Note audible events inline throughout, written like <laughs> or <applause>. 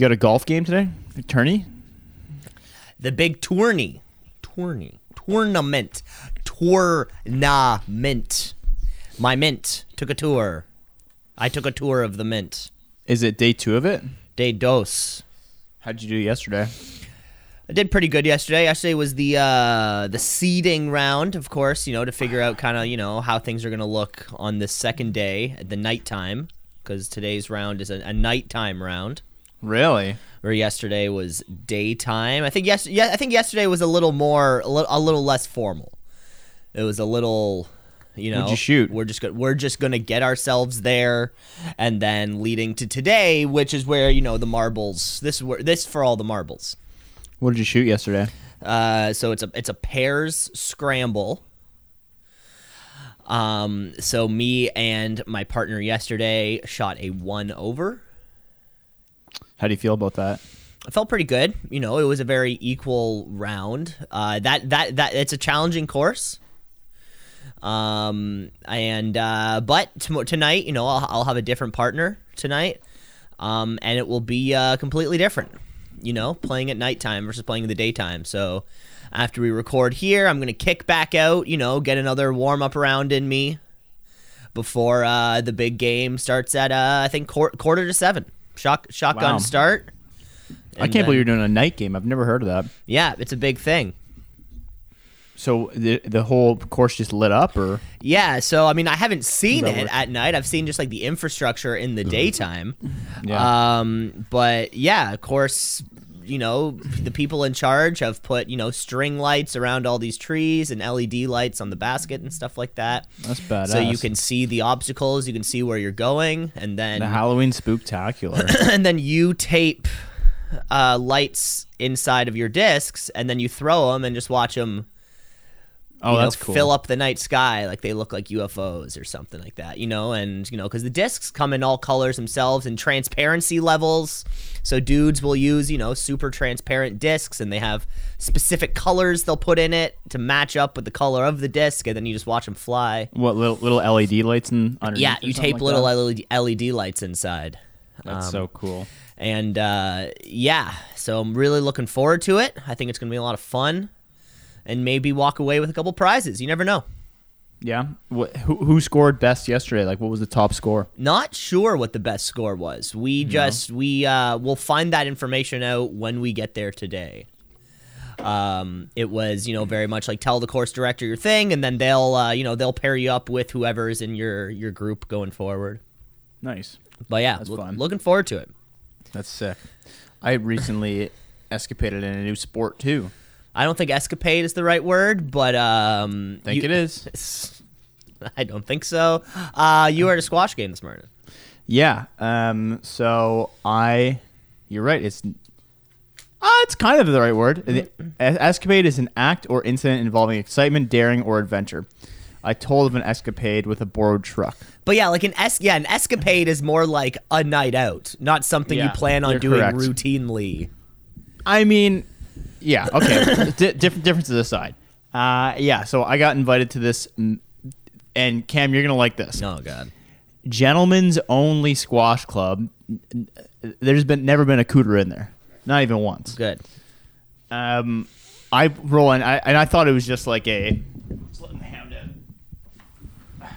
You got a golf game today? A tourney? The big tourney, tourney, tournament, tournament. My mint took a tour. I took a tour of the mint. Is it day two of it? Day dos. How'd you do yesterday? I did pretty good yesterday. Yesterday was the uh, the seeding round, of course. You know, to figure out kind of you know how things are gonna look on the second day at the nighttime, because today's round is a, a nighttime round. Really? Where yesterday was daytime. I think yes, yeah, I think yesterday was a little more, a little, a little less formal. It was a little, you know. You shoot? We're just go- we're just gonna get ourselves there, and then leading to today, which is where you know the marbles. This is where this for all the marbles. What did you shoot yesterday? Uh, so it's a it's a pairs scramble. Um, so me and my partner yesterday shot a one over. How do you feel about that? I felt pretty good. You know, it was a very equal round. Uh, that that that it's a challenging course. Um, and uh, but t- tonight, you know, I'll, I'll have a different partner tonight. Um, and it will be uh, completely different. You know, playing at nighttime versus playing in the daytime. So after we record here, I'm gonna kick back out. You know, get another warm up round in me before uh, the big game starts at uh, I think quar- quarter to seven. Shock shotgun Wow. start. I And can't believe you're doing a night game. I've never heard of that. Yeah, it's a big thing. So the the whole course just lit up, or Yeah, so I mean, I haven't seen That it works. at night. I've seen just like the infrastructure in the daytime. Yeah. Um, but yeah, of course, you know, the people in charge have put you know string lights around all these trees and LED lights on the basket and stuff like that. that's badass. So you can see the obstacles, you can see where you're going, and then the Halloween spooktacular. <clears throat> and then you tape uh, lights inside of your discs, and then you throw them and just watch them oh, you know, that's cool. fill up the night sky like they look like UFOs or something like that, you know, and you know because the discs come in all colors themselves and transparency levels. So dudes will use you know super transparent discs and they have specific colors they'll put in it to match up with the color of the disc, and then you just watch them fly. What little little LED lights in underneath? Yeah, you tape like little? LED, LED lights inside. That's Um, so cool. And uh, yeah, so I'm really looking forward to it. I think it's going to be a lot of fun and maybe walk away with a couple prizes. You never know. Yeah. What, who, who scored best yesterday? Like, what was the top score? Not sure what the best score was. We just we uh we'll find that information out when we get there today. Um, it was you know very much like tell the course director your thing, and then they'll uh, you know they'll pair you up with whoever is in your your group going forward. Nice. But yeah, That's loo- fun. looking forward to it. That's sick. I recently escapaded in a new sport too. I don't think escapade is the right word, but um, Think you- it is. <laughs> I don't think so. Uh, you were at a squash game this morning. Yeah. Um. So I, you're right. It's, uh, it's kind of the right word. The- escapade is an act or incident involving excitement, daring, or adventure. I told of an escapade with a borrowed truck. But yeah, like an es- yeah, an escapade is more like a night out, not something you plan on doing correct. routinely. I mean, yeah, okay. <coughs> D- differences aside. Uh, yeah, so I got invited to this, and Cam, you're gonna like this. Oh god. Gentlemen's only squash club. There's been never been a cooter in there, not even once. Good. Um, I roll in, I, and I thought it was just like a. Just letting the hound out.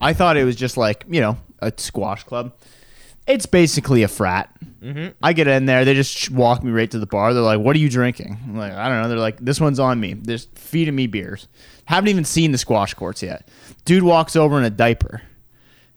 I thought it was just like you know a squash club. It's basically a frat. I get in there, they just walk me right to the bar. They're like, "What are you drinking?" I'm like, "I don't know." They're like, "This one's on me." They're feeding me beers. Haven't even seen the squash courts yet. Dude walks over in a diaper,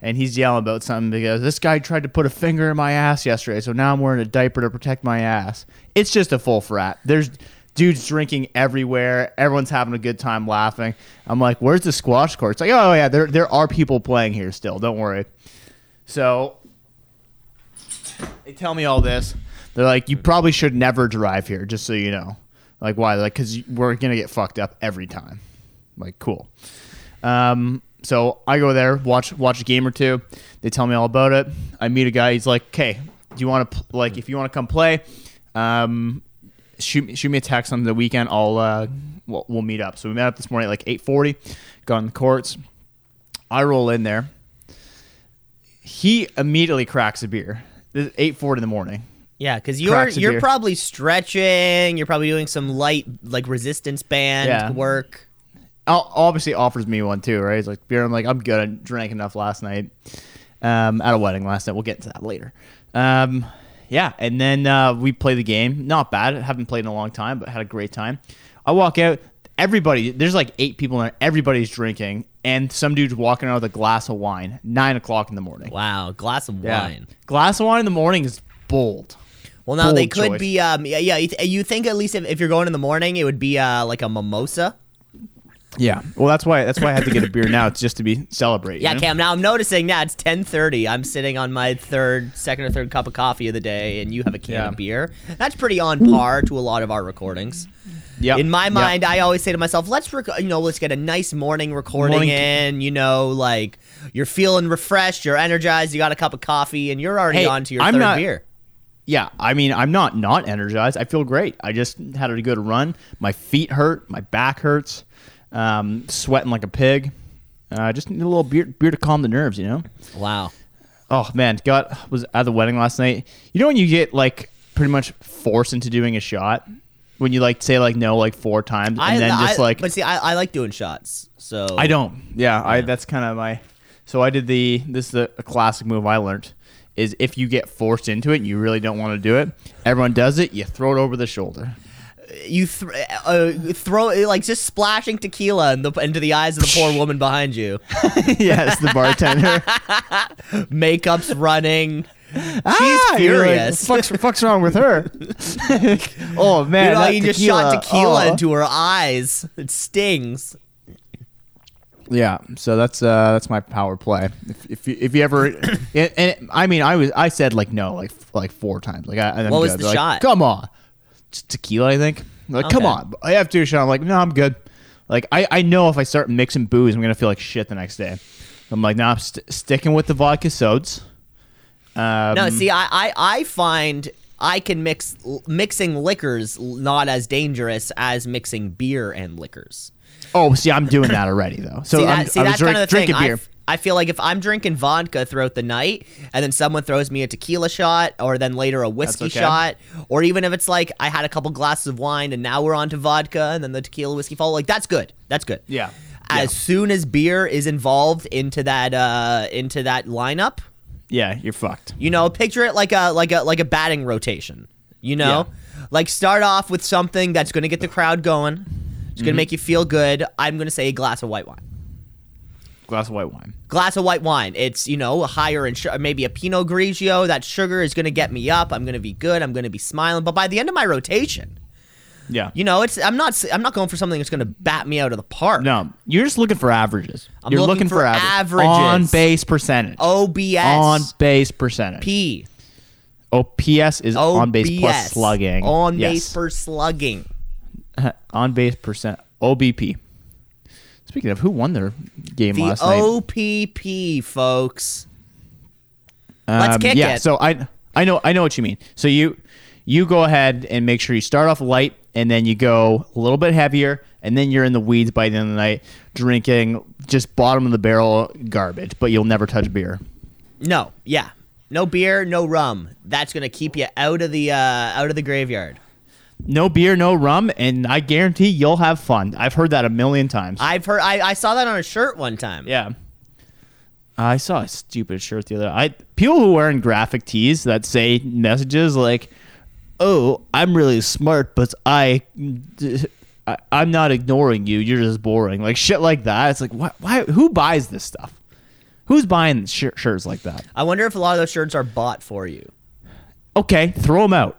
and he's yelling about something because this guy tried to put a finger in my ass yesterday, so now I'm wearing a diaper to protect my ass. It's just a full frat. There's dudes drinking everywhere. Everyone's having a good time laughing. I'm like, "Where's the squash courts?" Like, "Oh yeah, there there are people playing here still. Don't worry." So they tell me all this. They're like, you probably should never drive here, just so you know. Like, why? Like, because we're gonna get fucked up every time. Like, cool. Um, so I go there, watch watch a game or two. They tell me all about it. I meet a guy. He's like, "Okay, do you want to like if you want to come play? Um, shoot me shoot me a text on the weekend. I'll uh, we'll, we'll meet up." So we met up this morning at like eight forty. Got on the courts. I roll in there. He immediately cracks a beer. This is eight forty in the morning. Yeah, because you're Cracks you're beer. probably stretching. You're probably doing some light like resistance band Yeah. work. Al- obviously offers me one too, right? He's like beer. I'm like, I'm good. I drank enough last night. Um, at a wedding last night. We'll get into that later. Um, yeah, and then uh, we play the game. Not bad. Haven't played in a long time, but had a great time. I walk out. Everybody, there's like eight people in there. Everybody's drinking, and some dude's walking out with a glass of wine. Nine o'clock in the morning. Wow, glass of Yeah. wine. Glass of wine in the morning is bold. Well, now they could choice. be. Um, yeah, yeah. You think at least if, if you're going in the morning, it would be uh like a mimosa. Yeah. Well, that's why that's why I had to get a beer now. It's just to be celebrate. Yeah, you know? Cam. Now I'm noticing now it's 10:30. I'm sitting on my third, second or third cup of coffee of the day, and you have a can Yeah. of beer. That's pretty on par to a lot of our recordings. Yeah. In my Yep. mind, I always say to myself, "Let's rec- you know, let's get a nice morning recording Morning- in. You know, like you're feeling refreshed, you're energized, you got a cup of coffee, and you're already Hey, on to your I'm third not- beer." Yeah, I mean, I'm not not energized. I feel great. I just had a good run. My feet hurt. My back hurts. Um, sweating like a pig. Uh, just need a little beer, beer to calm the nerves, you know. Wow. Oh man, got was at the wedding last night. You know when you get like pretty much forced into doing a shot when you like say like no like four times and I, then just like but see, I, I like doing shots. So I don't. Yeah, I that's kind of my. So I did the this is a, a classic move I learned is if you get forced into it and you really don't want to do it, everyone does it. You throw it over the shoulder. You th- uh, throw like just splashing tequila in the, into the eyes of the poor woman behind you. <laughs> yes, the bartender. <laughs> Makeup's running. Ah, you're like, furious. fuck's, fuck's wrong with her? <laughs> oh man, you know, you just shot tequila, oh. into her eyes. It stings. Yeah, so that's uh that's my power play. If if you, if you ever, <coughs> and, and I mean, I was I said like no like like four times. Like I, I'm What was good. the They're like, shot? Come on, tequila. I think. Like come on, I have to shot. I'm like no, I'm good. Like I I know if I start mixing booze, I'm gonna feel like shit the next day. I'm like no, I'm st- sticking with the vodka sodas. Um, No, see, I, I, I find I can mix mixing liquors not as dangerous as mixing beer and liquors. Oh, see, I'm doing that already though. So see, I'm, that, see I was that's drink, kind of the thing. drinking I, beer. f- I feel like if I'm drinking vodka throughout the night, and then someone throws me a tequila shot, or then later a whiskey okay. shot, or even if it's like I had a couple glasses of wine and now we're on to vodka, and then the tequila whiskey follow, like that's good. That's good. Yeah. As Yeah. soon as beer is involved into that uh, into that lineup, Yeah, you're fucked. you know, picture it like a like a like a batting rotation. You know, like start off with something that's going to get the crowd going. It's Mm-hmm. going to make you feel good. I'm going to say a glass of white wine. Glass of white wine. Glass of white wine. It's you know higher in sugar, maybe a Pinot Grigio. That sugar is going to get me up. I'm going to be good. I'm going to be smiling. But by the end of my rotation, Yeah. you know, it's I'm not I'm not going for something that's going to bat me out of the park. No, you're just looking for averages. I'm you're looking looking, for average. averages. on base percentage. OBS on base percentage. P oh, OPS is on base plus slugging. on Yes. base per slugging. on base <laughs> percent. OBP. Speaking of, who won their game The last night? OPP, folks. let's Um, kick yeah, it. so I I know I know what you mean. So you you go ahead and make sure you start off light and then you go a little bit heavier and then you're in the weeds by the end of the night drinking just bottom of the barrel garbage, but you'll never touch beer. No, yeah, no beer, no rum. That's gonna keep you out of the uh, out of the graveyard. No beer, no rum, and I guarantee you'll have fun. I've heard that a million times. I've heard. I, I saw that on a shirt one time. yeah. I saw a stupid shirt the other. I people who are wearing graphic tees that say messages like, "Oh, I'm really smart, but I, I I'm not ignoring you. You're just boring." Like shit like that. It's like, why? why who buys this stuff? Who's buying sh- shirts like that? I wonder if a lot of those shirts are bought for you. Okay, throw them out.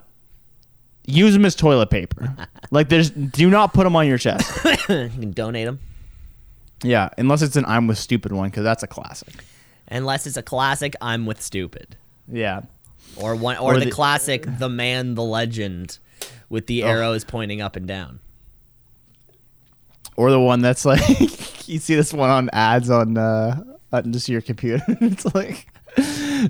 Use them as toilet paper. like, there's do not put them on your chest. <laughs> you can donate them. yeah, unless it's an "I'm with stupid" one because that's a classic. Unless it's a classic, I'm with stupid, Yeah. or one, or, Or the, the- classic, the man, the legend, with the arrows pointing up and down. or the one that's like <laughs> you see this one on ads on uh on just your computer <laughs> it's like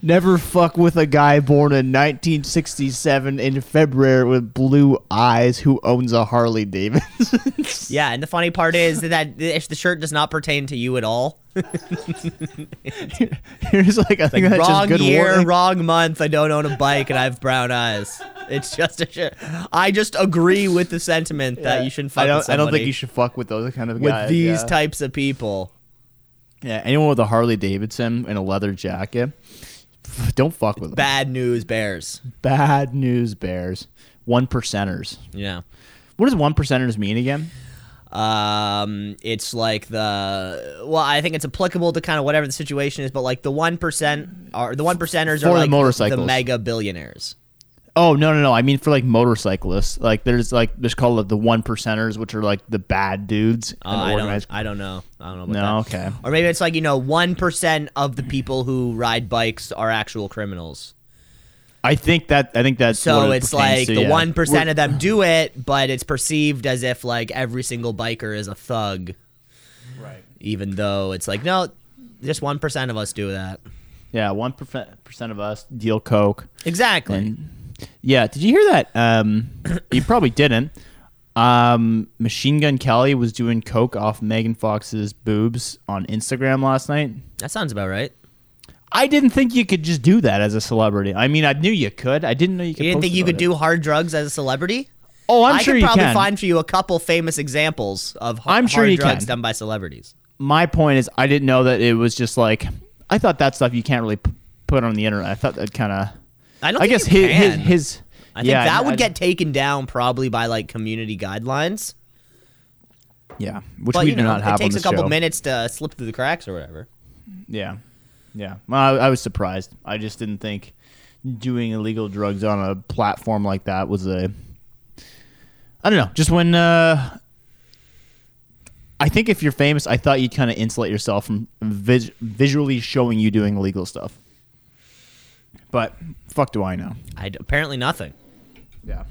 Never fuck with a guy born in 1967 in February with blue eyes who owns a Harley Davidson. <laughs> Yeah, and the funny part is that if the shirt does not pertain to you at all, Here's like I think that's wrong just good year, warning. wrong month. I don't own a bike and I have brown eyes. It's just a shirt. I just agree with the sentiment that you shouldn't fuck I don't. with I don't think you should fuck with those kind of with guys. these yeah. types of people. Yeah, anyone with a Harley Davidson and a leather jacket, don't fuck with them. Bad news bears. Bad news bears. One percenters. Yeah. What does one percenters mean again? Um, it's like the well, I think it's applicable to kind of whatever the situation is, but like the one percent are the one percenters For are the like motorcycles. the mega billionaires. Oh no no no! I mean for like motorcyclists. Like there's like there's called the one percenters, which are like the bad dudes Uh, I don't. I don't know. I don't know about No, that. okay. Or maybe it's like you know, one percent of the people who ride bikes are actual criminals. I think that I think that's So what it it's like to, the yeah. one percent of them do it, but it's perceived as if like every single biker is a thug, Right. even though it's like no, just one percent of us do that. Yeah, one percent of us deal coke. Exactly. And yeah, did you hear that? Um, <coughs> you probably didn't. Um, Machine Gun Kelly was doing coke off Megan Fox's boobs on Instagram last night. that sounds about right. I didn't think you could just do that as a celebrity. I mean, I knew you could. I didn't know you could. You didn't think you could it. do hard drugs as a celebrity? Oh, I'm I sure could you probably can. find for you a couple famous examples of h- I'm sure hard drugs can. done by celebrities. My point is, I didn't know that it was just like. I thought that stuff you can't really p- put on the internet. I thought that kind of. I don't. I guess his, his his. I think yeah, that I- would I- get taken down probably by like community guidelines. Yeah, which But we do know, not have it takes a couple show. minutes to slip through the cracks or whatever. Yeah, yeah. Well, I, I was surprised. I just didn't think doing illegal drugs on a platform like that was a. I don't know. Just when uh, I think if you're famous, I thought you'd kind of insulate yourself from vis- visually showing you doing illegal stuff. But fuck, do I know? I d- apparently nothing. Yeah.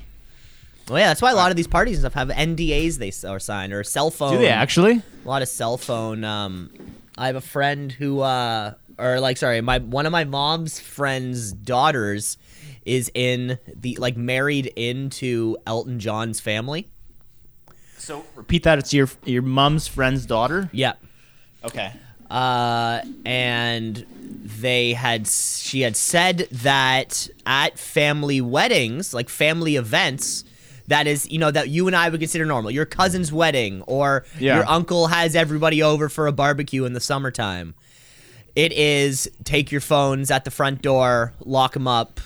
Well, yeah, that's why a lot of these parties and stuff have NDAs they s- are signed or cell phone. Do they actually? a lot of cell phone. Um, I have a friend who, uh, or like, sorry, my one of my mom's friends' daughters is in the like married into Elton John's family. So repeat that. It's your your mom's friend's daughter. Yeah. Okay. Uh, and they had she had said that at family weddings, like family events, that is you know that you and I would consider normal. Your cousin's wedding, or Yeah. your uncle has everybody over for a barbecue in the summertime. It is take your phones at the front door, lock them up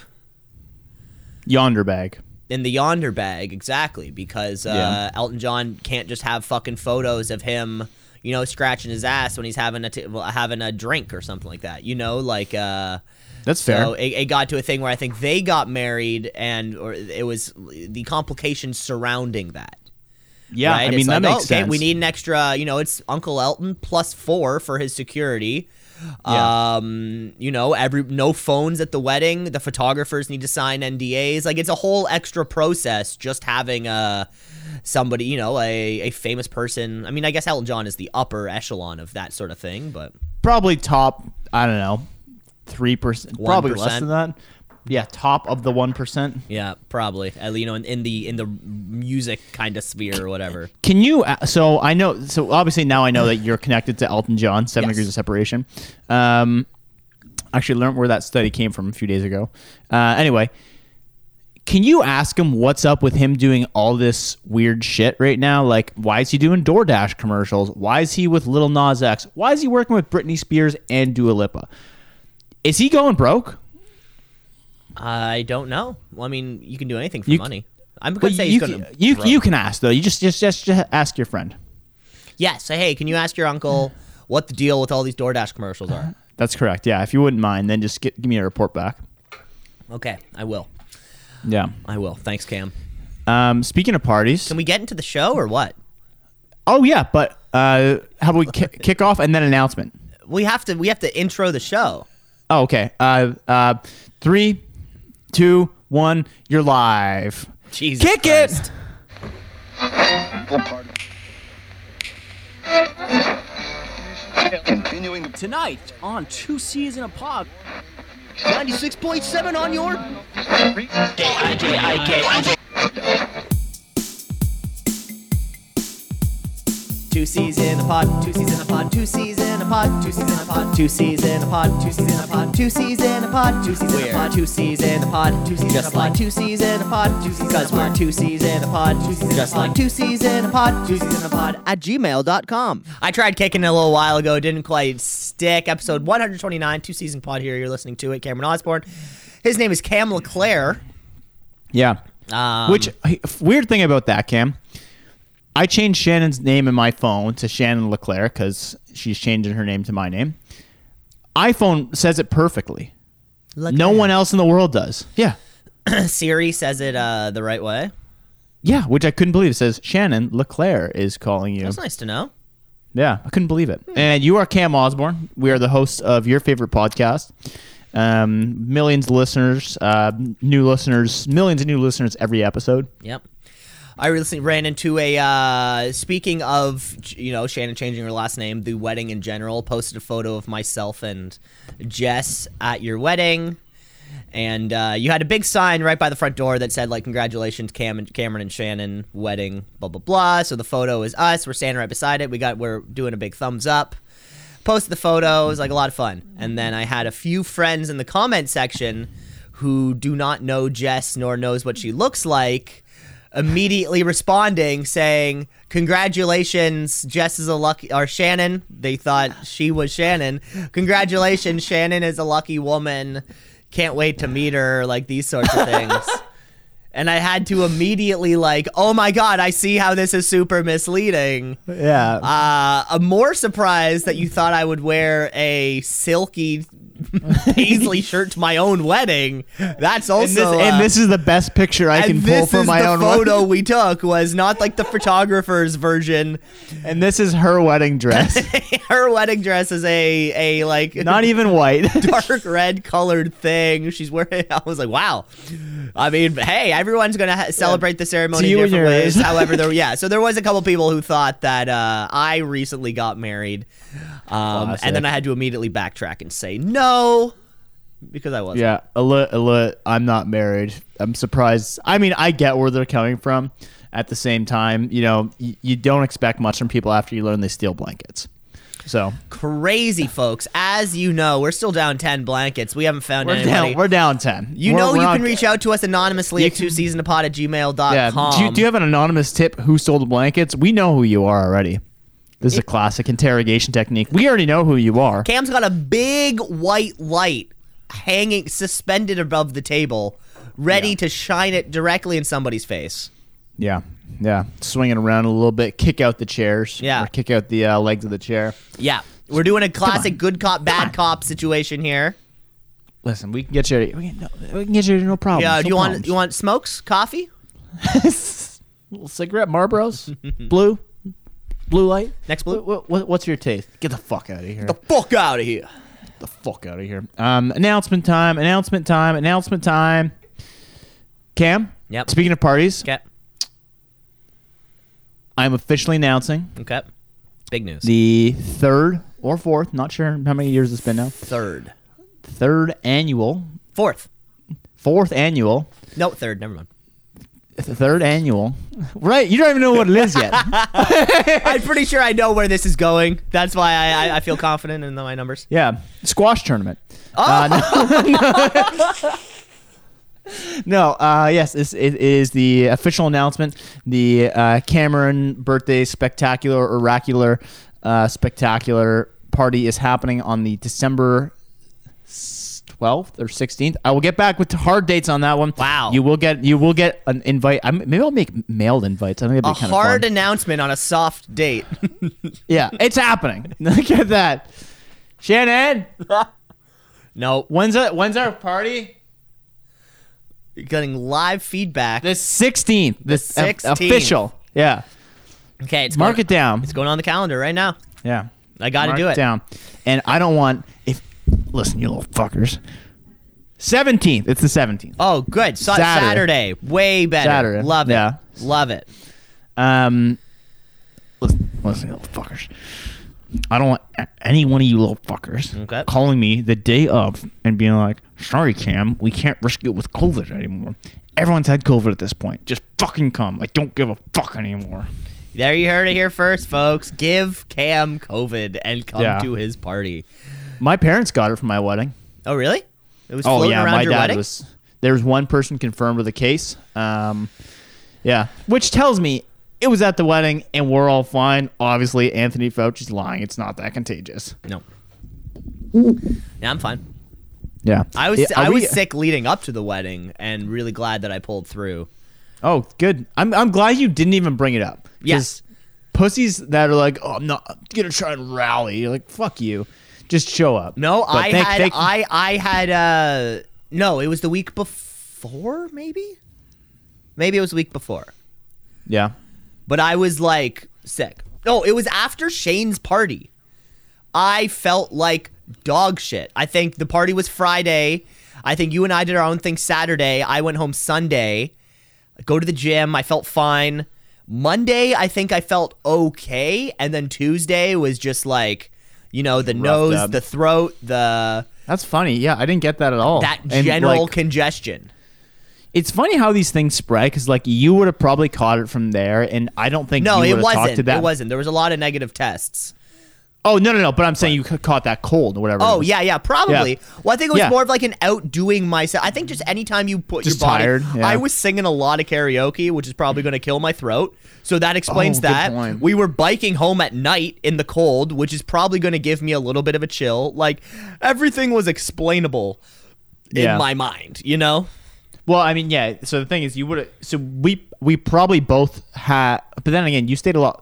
Yonder bag. in the yonder bag, exactly, because uh, Yeah. Elton John can't just have fucking photos of him, you know, scratching his ass when he's having a t- having a drink or something like that. You know, like uh, That's fair. so it, it got to a thing where I think they got married, and or it was the complications surrounding that. yeah, right? I mean It's that like, makes okay, sense. we need an extra. You know, it's Uncle Elton plus four for his security. Yeah. Um, you know, every no phones at the wedding. The photographers need to sign NDAs. Like it's a whole extra process just having uh somebody, you know, a, a famous person. I mean, I guess Elton John is the upper echelon of that sort of thing, but probably top. I don't know, three percent. Probably less than that. Yeah, top of the one percent. yeah, probably. At, you know, in, in the in the music kind of sphere or whatever. Can you? uh, So I know. So obviously now I know that you're connected to Elton John. Seven Yes. degrees of separation. Um, actually learned where that study came from a few days ago. Uh, anyway, can you ask him what's up with him doing all this weird shit right now? Like, why is he doing DoorDash commercials? Why is he with Lil Nas X? Why is he working with Britney Spears and Dua Lipa? Is he going broke? I don't know. Well, I mean, you can do anything for You money. I'm gonna say you, he's gonna. can, you, broke. you can ask though. You just just just, just ask your friend. Yeah, say, hey, can you ask your uncle what the deal with all these DoorDash commercials are? That's correct. Yeah, if you wouldn't mind, then just get, give me a report back. Okay, I will. Yeah. I will. Thanks, Cam. Um, speaking of parties, Can we get into the show or what? oh yeah, but uh, how about we ki- <laughs> kick off and then announcement? We have to. We have to intro the show. Oh, okay. Uh, uh, three, two, one. You're live. Jesus Kick Christ. Continuing Tonight on Two C's in a Pod. 96.7 on your. Two C's in a pod, two C's in a pod, two C's in a pod, two C's in a pod, two C's in a pod, two C's in a pod, two C's in a pod, two C's in a pod, two C's in a pod, two C's just like two C's in a pod, two C's because we're two C's in a pod, two C's just like two C's in a pod, two C's in a pod at gmail.com. I tried kicking it a little while ago, didn't quite stick. Episode 129, two season pod here. You're listening to it. Cameron Osborne. His name is Cam LeClaire. Yeah. Um, Which weird thing about that, Cam? I changed Shannon's name in my phone to Shannon LeClaire because she's changing her name to my name. iPhone says it perfectly. No one else in the world does. Yeah. <clears throat> Siri says it uh, the right way. Yeah, which I couldn't believe. It says Shannon LeClaire is calling you. That's nice to know. Yeah, I couldn't believe it. And you are Cam Osborne. We are the hosts of your favorite podcast. Um, millions of listeners, uh, new listeners, millions of new listeners every episode. Yep. I recently ran into a. Uh, speaking of, you know, Shannon changing her last name, the wedding in general. Posted a photo of myself and Jess at your wedding, and uh, you had a big sign right by the front door that said like, "Congratulations, Cam Cameron and Shannon wedding." Blah blah blah. So the photo is us. We're standing right beside it. We got. We're doing a big thumbs up. Posted the photo. It was like a lot of fun. And then I had a few friends in the comment section who do not know Jess nor knows what she looks like immediately responding saying congratulations jess is a lucky or shannon. They thought she was shannon. Congratulations shannon is a lucky woman. Can't wait to meet her like these sorts of <laughs> things. And i had to immediately like oh my god i see how this is super misleading. Yeah. uh, I'm more surprised that you thought I would wear a silky <laughs> paisley shirt to my own wedding. That's also and, this, uh, and this is the best picture I can pull from my the own photo wedding. we took was not like the photographer's version. And this is her wedding dress. <laughs> Her wedding dress is a a like Not even white. <laughs> dark red colored thing. She's wearing. I was like, wow. I mean, hey, everyone's gonna ha- celebrate the ceremony and different ways. However, there, yeah. So there was a couple people who thought that uh, I recently got married, um, and then I had to immediately backtrack and say no because I wasn't. yeah, alert, alert, I'm not married. I'm surprised. I mean, I get where they're coming from. At the same time, you know, y- you don't expect much from people after you learn they steal blankets. So Crazy folks. As you know, we're still down ten blankets. We haven't found we're anybody. down. We're down ten. you We're- know we're you on- can reach out to us anonymously at two seasonapod at gmail.com. Yeah. Do you, do you have an anonymous tip? Who stole the blankets? We know who you are already. This is a classic interrogation technique. We already know who you are. Cam's got a big white light hanging suspended above the table, ready Yeah. to shine it directly in somebody's face. Yeah. Yeah. Swing it around a little bit. Kick out the chairs. Yeah. Or kick out the uh, legs of the chair. Yeah. We're doing a classic good cop, bad cop situation here. Listen, we can get you. We can, no, we can get you no problem. Yeah, no do you want problems. you want smokes, coffee? <laughs> little cigarette, Marlboros, <laughs> blue, blue light. Next blue? What, what, what's your taste? Get the fuck out of here. The fuck out of here. the fuck out of here. Um, announcement time. Announcement time. Announcement time. Cam. Yep. Speaking of parties, Okay. I'm officially announcing Okay. Big news. the third or fourth, not sure how many years it's been now. third. Third annual, Fourth. fourth annual, No, third. Never mind. Third annual. Right? You don't even know what it is yet. <laughs> I'm pretty sure I know where this is going. That's why I, I, I feel confident in my numbers. Yeah, squash tournament. Uh, <laughs> no, no uh, yes, this it is the official announcement. The uh, Cameron birthday spectacular, oracular, uh, spectacular party is happening on the December twelfth or sixteenth. I will get back with hard dates on that one. Wow. you will get you will get an invite. I'm, maybe I'll make mailed invites. I think A that'd be kind hard of fun. announcement on a soft date. <laughs> yeah, it's happening. <laughs> Look at that, Shannon. <laughs> no, When's it? When's our party? you're getting live feedback. The 16th. The 16th. Uh, official. Yeah. okay, it's Mark going, it down. It's going on the calendar right now. Yeah. I got to do it. down. And I don't want if listen, you little fuckers. 17th. It's the 17th. Oh, good. So- Saturday. Saturday. Way better. Saturday. Love it. Yeah. Love it. Um listen, listen, you little fuckers. I don't want any one of you little fuckers Okay. calling me the day of and being like, sorry, Cam, we can't risk it with COVID anymore. Everyone's had COVID at this point. Just fucking come. I don't give a fuck anymore. There you heard it here first, folks. Give Cam COVID and come Yeah. to his party. My parents got it for my wedding. Oh, really? It was Oh floating yeah, around my your dad wedding. was. There was one person confirmed with a case. Um, yeah, which tells me it was at the wedding and we're all fine. Obviously, Anthony Fauci's lying. It's not that contagious. No. Yeah, I'm fine. Yeah, I was Yeah, I we- was sick leading up to the wedding, and really glad that I pulled through. Oh, good. I'm I'm glad you didn't even bring it up. Yes. Pussies that are like, oh, I'm not gonna try and rally. You're like, fuck you. Just show up. No, But I thank- had thank- I I had uh no, it was the week before, maybe. Maybe it was the week before, Yeah. but I was like sick. No, it was after Shane's party. I felt like dog shit. I think the party was Friday. I think you and I did our own thing Saturday. I went home Sunday. Go to the gym. I felt fine. Monday, I think I felt okay, and then Tuesday was just like, you know, the Roughed nose, up. the throat, the That's funny. Yeah, I didn't get that at all. that And, general like, congestion. it's funny how these things spread because, like, you would have probably caught it from there, and I don't think No, you it would have talked wasn't. to that. It wasn't. There was a lot of negative tests. Oh no, no, no. But I'm saying you caught that cold or whatever. Oh yeah, yeah, probably. Yeah. Well, I think it was Yeah. more of like an outdoing myself. I think just anytime you put Just your body, tired, yeah. I was singing a lot of karaoke, which is probably going to kill my throat. So that explains Oh, that. We were biking home at night in the cold, which is probably going to give me a little bit of a chill. Like everything was explainable in my mind, you know. Well, I mean, yeah. So the thing is, you would have. So we we probably both had. But then again, you stayed a lot.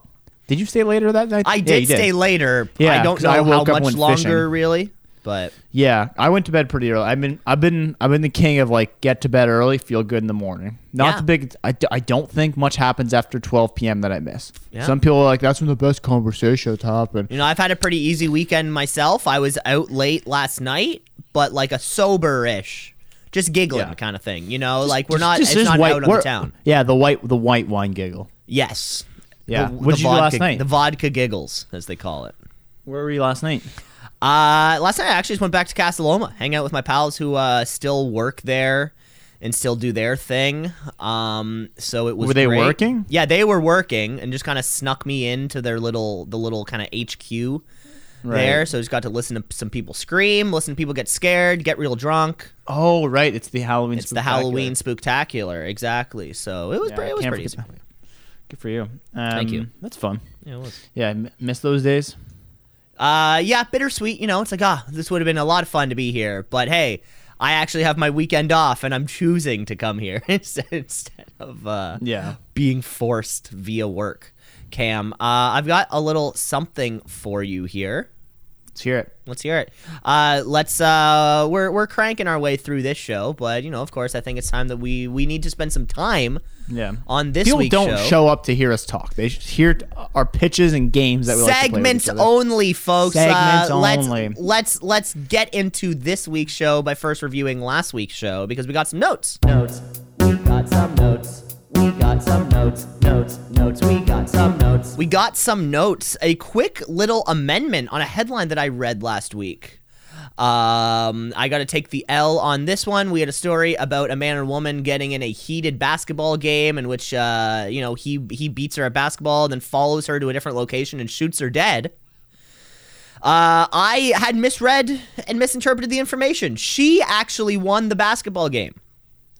Did you stay later that night? I Yeah, did you stay later. Yeah, I don't know I how much longer, fishing. really, but Yeah, I went to bed pretty early. I've been I've been I've been the king of like get to bed early, feel good in the morning. Not Yeah. the big. I, I don't think much happens after 12 p.m. that I miss. Yeah. Some people are like that's when the best conversations happen. You know, I've had a pretty easy weekend myself. I was out late last night, but like a sober-ish, just giggling Yeah. kind of thing. You know, like we're Just- not. just it's not white, out on the town. Yeah, the white the white wine giggle. Yes. Yeah. The, What'd the you do last night? The vodka giggles, as they call it. Where were you last night? Uh, last night I actually just went back to Casa Loma, hang out with my pals who uh, still work there and still do their thing. Um, so it was. Were they great. working? Yeah, they were working and just kind of snuck me into their little, the little kind of HQ there. So I just got to listen to some people scream, listen to people get scared, get real drunk. Oh, right. It's the Halloween. It's the Halloween spooktacular, exactly. So it was Yeah, pretty. It was pretty. Forget easy. that. Good for you. Um, you. That's fun. Yeah, it was. Yeah, I m- miss those days. Uh, yeah, bittersweet. You know, it's like ah, this would have been a lot of fun to be here, but hey, I actually have my weekend off, and I'm choosing to come here <laughs> instead instead of uh, Yeah. being forced via work. Cam, uh, I've got a little something for you here. Let's hear it. Let's hear it. Uh, let's. Uh, we're we're cranking our way through this show, but you know, of course, I think it's time that we we need to spend some time Yeah. on this People week's don't show. show up to hear us talk. They hear our pitches and games that we like to play with segments each only, folks. Segments uh, let's, only. Let's let's get into this week's show by first reviewing last week's show because we got some notes. Notes. We got some notes. Got some notes. Notes. Notes. We got some notes. We got some notes. A quick little amendment on a headline that I read last week. Um, I got to take the L on this one. We had a story about a man and woman getting in a heated basketball game in which, uh, you know, he he beats her at basketball, then follows her to a different location and shoots her dead. Uh, I had misread and misinterpreted the information. She actually won the basketball game.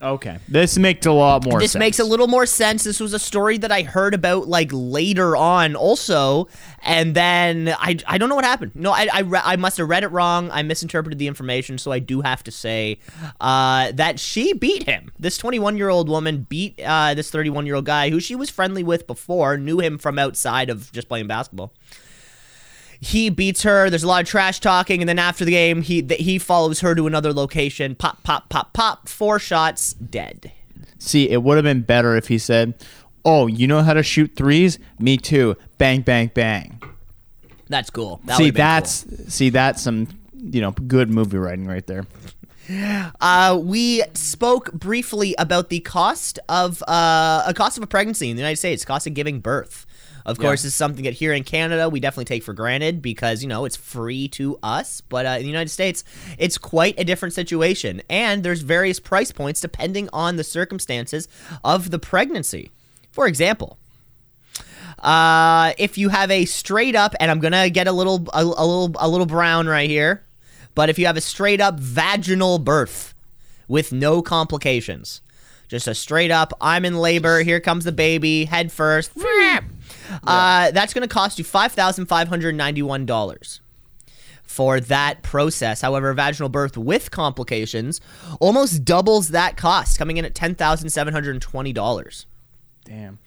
Okay. This makes a lot more This sense. makes a little more sense. This was a story that I heard about like later on also, and then I, I don't know what happened. No, I I, re- I must have read it wrong. I misinterpreted the information, so I do have to say uh, that she beat him. This 21 year old woman beat uh, this 31 year old guy who she was friendly with before, knew him from outside of just playing basketball he beats her. There's a lot of trash talking, and then after the game, he th- he follows her to another location. Pop, pop, pop, pop. Four shots, dead. See, it would have been better if he said, "Oh, you know how to shoot threes? Me too. Bang, bang, bang." That's cool. That see, that's see, that's some you know good movie writing right there. Uh, we spoke briefly about the cost of uh, a cost of a pregnancy in the United States, cost of giving birth. Of Yeah. course, it's something that here in Canada we definitely take for granted because you know it's free to us. But uh, in the United States, it's quite a different situation, and there's various price points depending on the circumstances of the pregnancy. For example, uh, if you have a straight up, and I'm gonna get a little, a, a little, a little brown right here, but if you have a straight up vaginal birth with no complications, just a straight up, I'm in labor, here comes the baby, head first, uh, that's going to cost you $5,591 for that process. However, vaginal birth with complications almost doubles that cost, coming in at $10,720. Damn.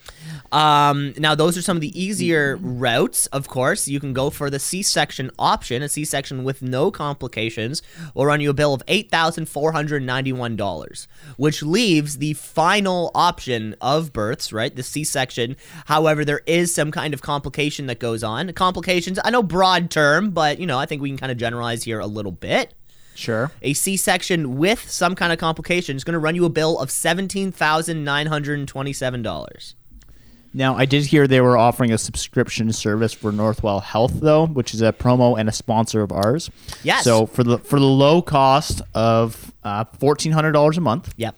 Um, now, those are some of the easier routes. Of course, you can go for the C-section option. A C-section with no complications will run you a bill of eight thousand four hundred ninety-one dollars, which leaves the final option of births, right? The C-section. However, there is some kind of complication that goes on. Complications, I know broad term, but you know, I think we can kind of generalize here a little bit. Sure. A C-section with some kind of complication is going to run you a bill of seventeen thousand nine hundred and twenty-seven dollars. Now, I did hear they were offering a subscription service for Northwell Health, though, which is a promo and a sponsor of ours. Yes. So for the for the low cost of uh, fourteen hundred dollars a month, Yep.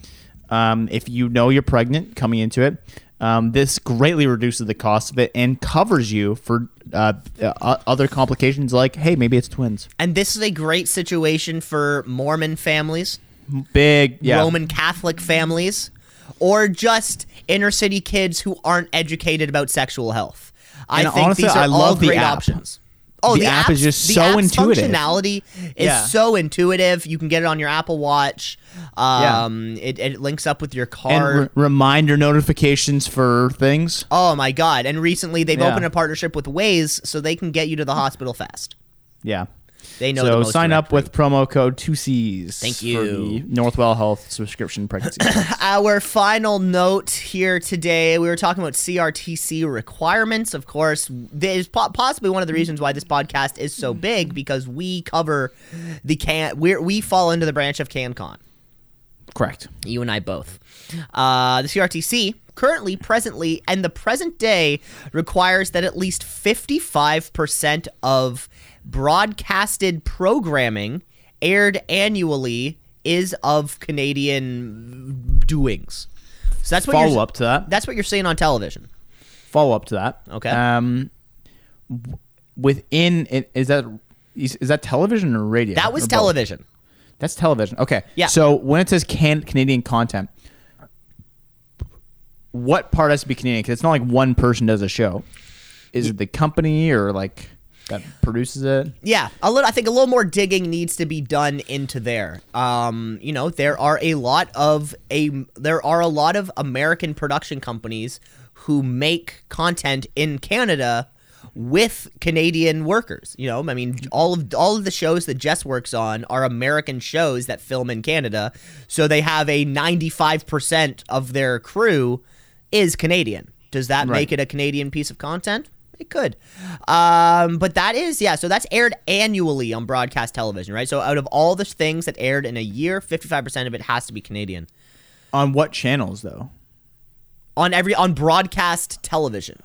um, if you know you're pregnant coming into it, um, this greatly reduces the cost of it and covers you for uh, uh, other complications like, hey, maybe it's twins. And this is a great situation for Mormon families, Big, yeah. Roman Catholic families, or just inner city kids who aren't educated about sexual health. I And think honestly, these are I all love the great app. options. Oh, The app is just the so intuitive. Functionality is Yeah. so intuitive. You can get it on your Apple Watch. Um, it, it links up with your car. re- reminder notifications for things. oh my god! And recently they've Yeah. opened a partnership with Waze, so they can get you to the hospital fast. Yeah. They know. the So most sign up with promo code 2Cs. Thank For you. the Northwell Health subscription <coughs> pregnancy. Our final note here today, we were talking about CRTC requirements. Of course, there's po- possibly one of the reasons why this podcast is so big because we cover the can. We we fall into the branch of CanCon. Correct. You and I both. Uh, the CRTC currently, presently, and the present day requires that at least 55% of broadcasted programming aired annually is of Canadian doings. So that's what Follow you're, up to that. That's what you're seeing on television. Follow up to that. Okay. Um, within it, is that is, is that television or radio? That was Or both? television. That's television. Okay. Yeah. So when it says can Canadian content, what part has to be Canadian? Because it's not like one person does a show. Is it the company or like that produces it? Yeah, a little. I think a little more digging needs to be done into there. Um, you know, there are a lot of a there are a lot of American production companies who make content in Canada with Canadian workers. You know, I mean, all of all of the shows that Jess works on are American shows that film in Canada, so they have a ninety five percent of their crew is Canadian. Does that Right. make it a Canadian piece of content? It could. Um, but that is, yeah, so that's aired annually on broadcast television, right? So out of all the things that aired in a year, 55% of it has to be Canadian. On what channels though? On every on broadcast television.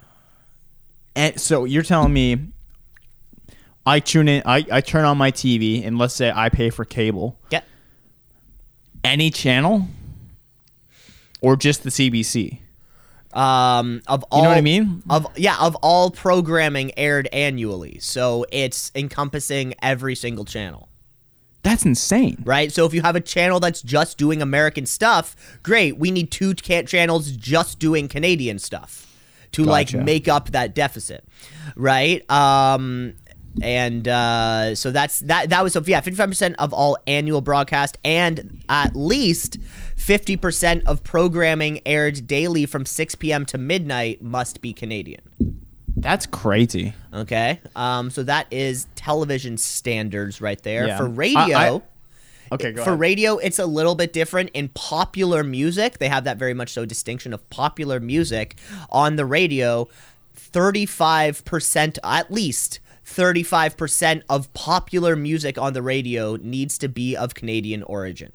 And so you're telling me I tune in I, I turn on my TV and let's say I pay for cable. Yeah. Any channel? Or just the CBC? Um, of all You know what I mean? Of yeah, of all programming aired annually. So it's encompassing every single channel. That's insane. right? So if you have a channel that's just doing American stuff, great. We need two channels just doing Canadian stuff to like make up that deficit, right? Um, and uh, so that's that. That was so yeah, fifty five percent of all annual broadcast, and at least fifty percent of programming aired daily from six p.m. to midnight must be Canadian. That's crazy. Okay, um, so that is television standards right there Yeah. for I- radio. I- Okay, go for ahead. radio, it's a little bit different. In popular music, they have that very much so distinction of popular music on the radio. Thirty-five percent, at least thirty-five percent of popular music on the radio needs to be of Canadian origin.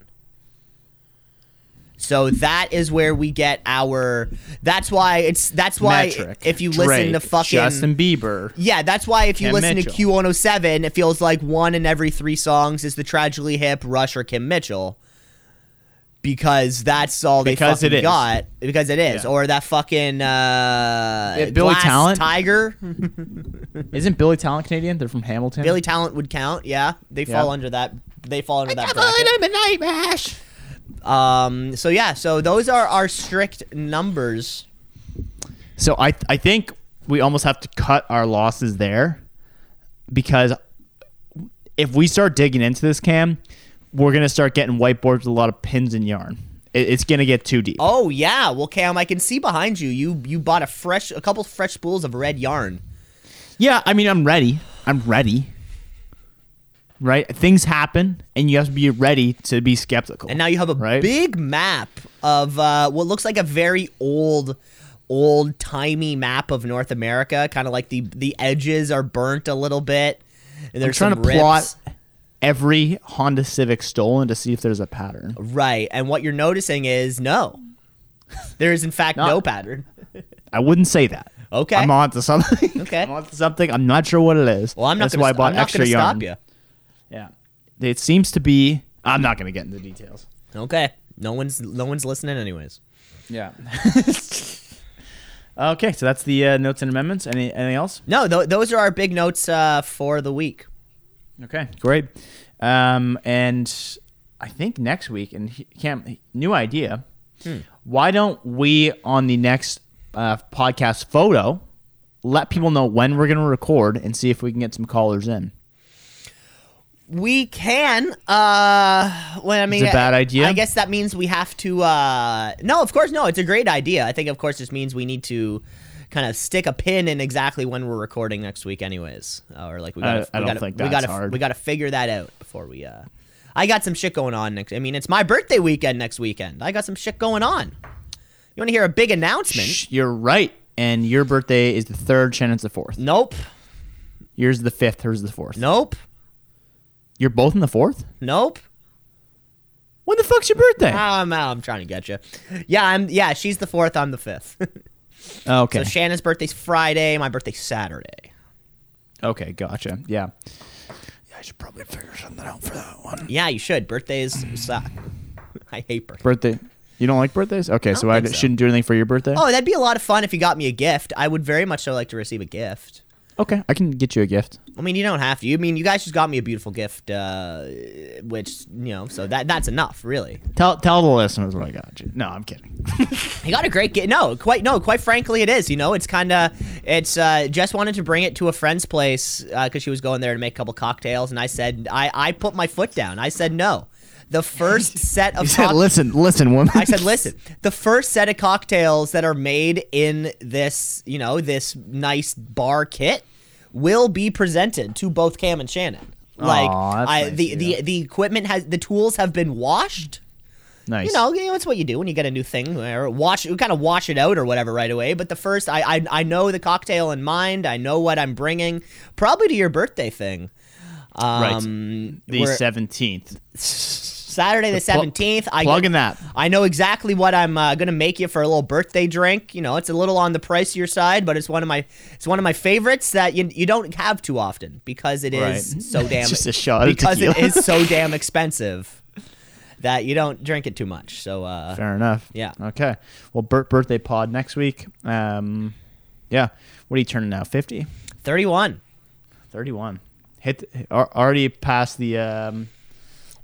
So that is where we get our. That's why it's. That's why Metric. if you listen to fucking Justin Bieber. Yeah, that's why if you Kim listen Mitchell. to Q107, it feels like one in every three songs is the tragically hip Rush or Kim Mitchell. Because that's all they Because fucking it is. got. Because it is. Yeah. Or that fucking uh, Yeah, Billy Talent? Tiger. <laughs> Isn't Billy Talent Canadian? They're from Hamilton. Billy Talent would count. Yeah, they fall under that. They fall under that I'm bracket. a night mash. Um. So yeah. So those are our strict numbers. So I I think we almost have to cut our losses there because if we start digging into this cam, we're gonna start getting whiteboards with a lot of pins and yarn. It, it's gonna get too deep. Oh yeah. Well, Cam, I can see behind you. You you bought a fresh, a couple fresh spools of red yarn. Yeah, I mean I'm ready. I'm ready. Right? Things happen and you have to be ready to be skeptical. And now you have a Right. big map of uh, what looks like a very old, old timey map of North America. Kind of like the the edges are burnt a little bit. And I'm trying some to rips. plot every Honda Civic stolen to see if there's a pattern. Right, and what you're noticing is no, there is in fact no pattern. I wouldn't say that. Okay. I'm on to something. <laughs> Okay. I'm on to something. I'm not sure what it is. Well, I'm not That's gonna, why I bought I'm extra yarn. Yeah. It seems to be. I'm not going to get into details. Okay, no one's no one's listening anyways. Yeah. <laughs> okay, so that's the uh, notes and amendments. Any anything else? No, th- those are our big notes uh, for the week. Okay, great. Um, and I think next week, and he, Cam, new idea. Hmm. Why don't we on the next uh, podcast photo let people know when we're going to record and see if we can get some callers in? We can. Uh, well, I mean, a bad idea? I guess that means we have to. Uh, no, of course, no. It's a great idea. I think, of course, this means we need to kind of stick a pin in exactly when we're recording next week, anyways. Or like we I- got. I we don't gotta, think we gotta, hard. We got to figure that out before we. Uh, I got some shit going on next. I mean, it's my birthday weekend next weekend. I got some shit going on. You want to hear a big announcement? Shh, You're right. And your birthday is the third, Shannon's the fourth. Nope. Yours the fifth, hers is the fourth. Nope. You're both in the fourth? Nope. When the fuck's your birthday? I'm, I'm trying to get you. Yeah, I'm. Yeah, she's the fourth. I'm the fifth. <laughs> Oh, okay. So Shannon's birthday's Friday. My birthday's Saturday. okay, gotcha. Yeah. Yeah, I should probably figure something out for that one. Yeah, you should. Birthdays suck. I hate birthdays. Birthday. You don't like birthdays? Okay, so I so. shouldn't do anything for your birthday? Oh, that'd be a lot of fun if you got me a gift. I would very much so like to receive a gift. Okay, I can get you a gift. I mean, you don't have to. I mean, you guys just got me a beautiful gift, uh, which you know, so that that's enough, really. Tell tell the listeners what I got you. No, I'm kidding. <laughs> You got a great gift. No, quite no, quite frankly, it is. You know, it's kind of it's. Uh, Jess wanted to bring it to a friend's place because she was going there to make a couple cocktails, and I said I I put my foot down. I said no. The first <laughs> set of You said, cock- listen, listen, woman. I said, listen, <laughs> the first set of cocktails that are made in this, you know, this nice bar kit will be presented to both Cam and Shannon. Like Aw, that's I, nice the the the equipment has the tools have been washed. nice. You know, you know, it's what you do when you get a new thing. Or wash, you kind of wash it out or whatever right away. But the first, I, I I know the cocktail in mind. I know what I'm bringing. Probably to your birthday thing. Um, the we're- seventeenth. <laughs> Saturday the seventeenth. I Plugging that. I know exactly what I'm uh, gonna make you for a little birthday drink. You know, it's a little on the pricier side, but it's one of my it's one of my favorites that you you don't have too often because it is Right. so <laughs> damn Just a shot because it tequila. so <laughs> damn expensive that you don't drink it too much. So uh, Fair enough. Yeah. Okay. Well, Bert birthday pod next week. Um, yeah. What are you turning now? 50? thirty one. 31. Hit al- already past the um,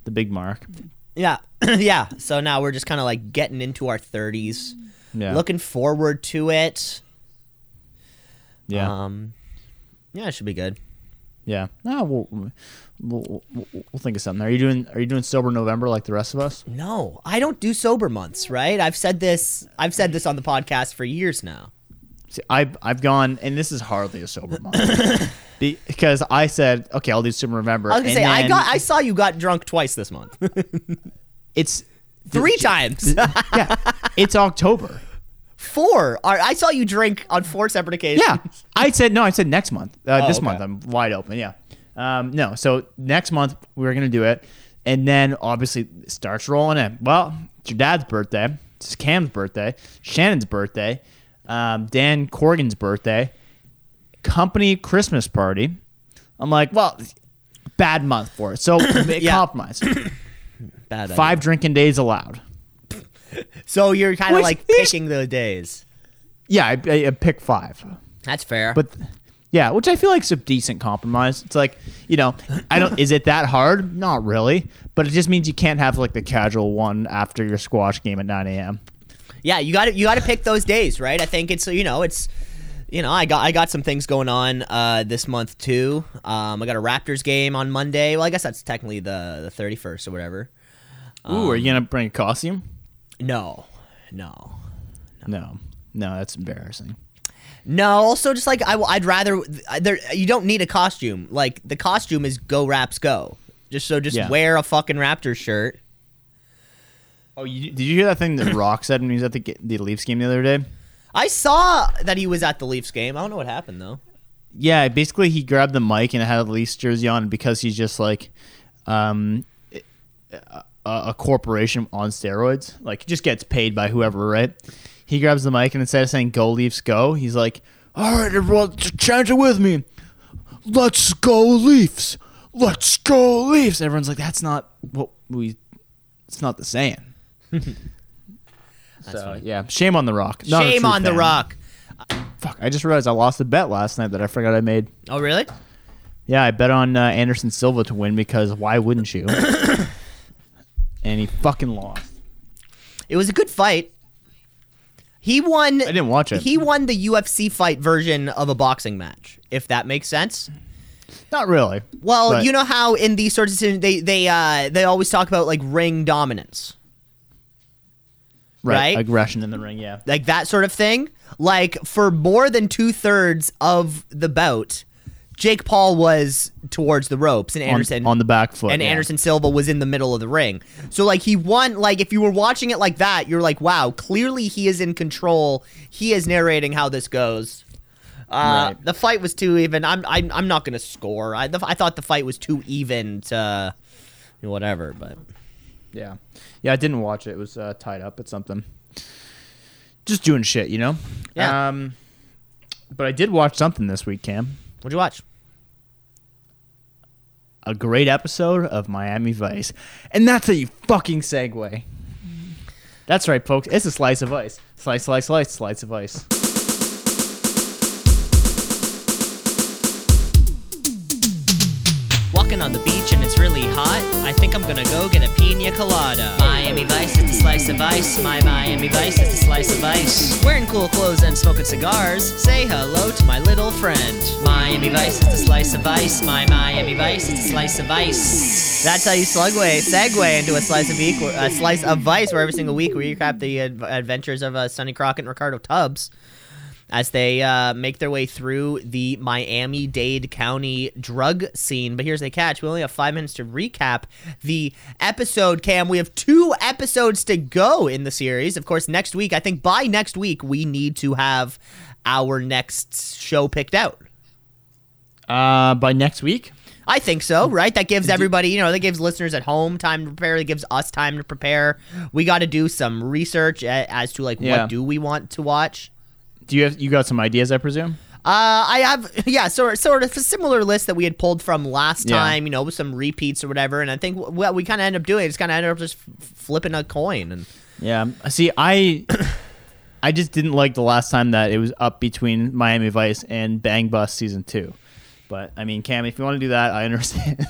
the big mark. Yeah, <clears throat> yeah. So now we're just kind of like getting into our thirties, Yeah. looking forward to it. Yeah. Um, yeah, it should be good. yeah. No, we'll, we'll, we'll, we'll think of something. Are you doing Are you doing sober November like the rest of us? No, I don't do sober months, right? I've said this. I've said this on the podcast for years now. See, I've I've gone, and this is hardly a sober month <coughs> because I said, okay, I'll do sober November. I was gonna say I got. I saw you got drunk twice this month, <laughs> it's three times, yeah, it's October. four. I saw you drink on four separate occasions. Yeah, I said no. I said next month. Uh, Oh, this okay. month I'm wide open. Yeah. Um, no, so next month we're gonna do it, and then obviously it starts rolling in. Well, It's your dad's birthday. It's Cam's birthday. Shannon's birthday. Um, Dan Corgan's birthday. Company Christmas party. I'm like, well, bad month for it. So <coughs> Yeah. compromise. <coughs> Bad idea. Five drinking days allowed. <laughs> So you're kind of Which like is- picking the days. Yeah, I, I, I pick five. That's fair. But yeah, which I feel like is a decent compromise. It's like, you know, I don't is it that hard? Not really. But it just means you can't have like the casual one after your squash game at nine AM. Yeah, you got to you got to pick those days, right? I think it's you know it's you know I got I got some things going on uh, this month too. Um, I got a Raptors game on Monday. Well, I guess that's technically the the thirty first or whatever. Ooh, are you gonna bring a costume? No, no, No. No, that's embarrassing. no. Also, just like I, would rather there. You don't need a costume. Like the costume is go Raps go. Just so just Yeah. wear a fucking Raptors shirt. Oh, you, did you hear that thing that <coughs> Rock said when he was at the the Leafs game the other day? I saw that he was at the Leafs game. I don't know what happened though. Yeah, basically he grabbed the mic and had a Leafs jersey on because he's just like um, a, a corporation on steroids. Like just gets paid by whoever, right? He grabs the mic and instead of saying "Go Leafs, go," he's like, "All right, everyone, chant it with me. Let's go Leafs. Let's go Leafs." Everyone's like, "That's not what we. It's not the saying." <laughs> so funny. yeah, shame on the Rock. Not Shame on the. Rock. Fuck! I just realized I lost a bet last night that I forgot I made. Oh really? Yeah, I bet on uh, Anderson Silva to win because why wouldn't you? <coughs> and he fucking lost. It was a good fight. He won. I didn't watch it. He won the UFC fight version of a boxing match, if that makes sense. Not really. Well, But- you know how in these sorts of situations they they uh they always talk about like ring dominance, right? Aggression in the ring, yeah. like that sort of thing. Like for more than two thirds of the bout, Jake Paul was towards the ropes, and On, Anderson on the back foot. and yeah. Anderson Silva was in the middle of the ring. So like he won like if you were watching it like that, you're like, wow, clearly he is in control. He is narrating how this goes. Uh, Right. The fight was too even. I'm I'm, I'm not gonna score. I, the, I thought the fight was too even to whatever. But Yeah. Yeah, I didn't watch it. It was uh, tied up at something. Just doing shit, you know? Yeah. Um, but I did watch something this week, Cam. what'd you watch? A great episode of Miami Vice. And that's a fucking segue. That's right, folks. It's a slice of ice. Slice, slice, slice, slice of ice. Walking on the beach and it's really hot. I think I'm gonna go get a pina colada. Miami Vice is a slice of ice. My Miami Vice is a slice of ice. Wearing cool clothes and smoking cigars. Say hello to my little friend. Miami Vice is a slice of ice. My Miami Vice is a slice of ice. That's how you segue segue into a slice of week, a slice of vice, where every single week we recap the adv- adventures of uh, Sonny Crockett and Ricardo Tubbs as they uh, make their way through the Miami Dade County drug scene. But here's the catch: we only have five minutes to recap the episode. Cam, we have two episodes to go in the series. Of course, next week. I think by next week we need to have our next show picked out. Uh, by next week? I think so, right? That gives everybody, you know, that gives listeners at home time to prepare. That gives us time to prepare. We got to do some research as to like Yeah. what do we want to watch. Do you have you got some ideas, I presume? Uh, I have <laughs> yeah, sort sort of a similar list that we had pulled from last Yeah. time, you know, with some repeats or whatever. And I think what we kind of end up doing is kind of end up just f- flipping a coin. And Yeah. See, I <coughs> I just didn't like the last time that it was up between Miami Vice and Bang Bus season two. But I mean, Cam, if you want to do that, I <laughs> understand.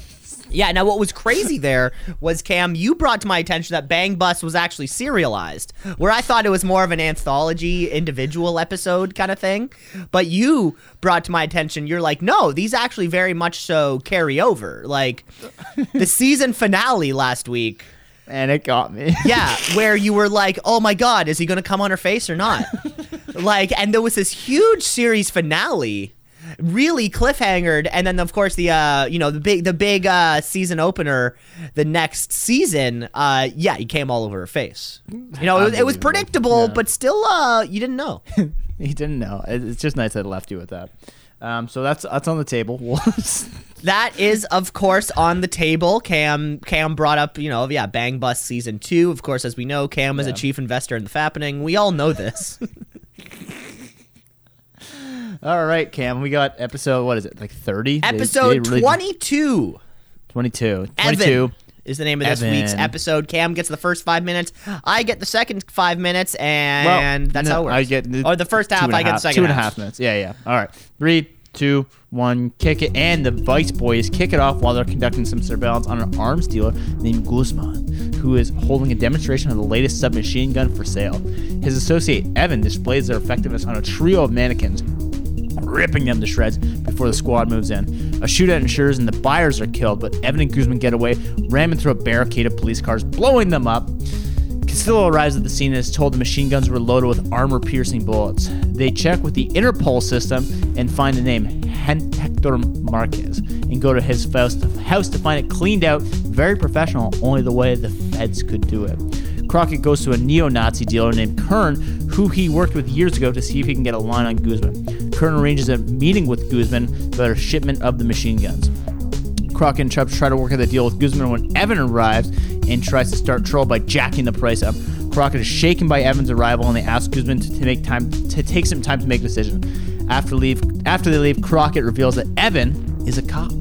Yeah, now what was crazy there was Cam, you brought to my attention that Bang Bus was actually serialized, where I thought it was more of an anthology, individual episode kind of thing. But you brought to my attention, you're like, no, these actually very much so carry over. Like the season finale last week. and it got me. <laughs> Yeah, where you were like, "Oh my god, is he going to come on her face or not?" <laughs> like, and there was this huge series finale, really cliffhangered, and then of course the uh, you know, the big the big uh season opener, the next season, uh, yeah, he came all over her face. You know, it was, it was predictable, Yeah. but still, uh, you didn't know. <laughs> he didn't know. It's just nice that it left you with that. Um, so that's that's on the table. <laughs> That is, of course, on the table. Cam Cam brought up, you know, yeah, Bang Bus season two. Of course, as we know, Cam is a chief investor in the Fappening. We all know this. <laughs> All right, Cam. We got episode. What is it? Like thirty. episode 22. 22. Evan 22. is the name of this Evan. week's episode. Cam gets the first five minutes. I get the second five minutes, and that's no, how it works. I get or the first half. I I get the second two and a half. half minutes. Yeah, yeah. All right. Three, two, one. Kick it, and the Vice Boys kick it off while they're conducting some surveillance on an arms dealer named Guzman, who is holding a demonstration of the latest submachine gun for sale. His associate Evan displays their effectiveness on a trio of mannequins, ripping them to shreds before the squad moves in. A shootout ensures and the buyers are killed, but Evan and Guzman get away, ramming through a barricade of police cars, blowing them up. Castillo arrives at the scene and is told the machine guns were loaded with armor-piercing bullets. They check with the Interpol system and find the name Hector Marquez and go to his house to find it cleaned out, very professional, only the way the feds could do it. Crockett goes to a neo-Nazi dealer named Kern, who he worked with years ago to see if he can get a line on Guzman. Kern arranges a meeting with Guzman about a shipment of the machine guns. Crockett and Tubbs try to work out the deal with Guzman when Evan arrives and tries to start trouble by jacking the price up. Crockett is shaken by Evan's arrival and they ask Guzman to, to make time to take some time to make a decision. After leave after they leave, Crockett reveals that Evan is a cop.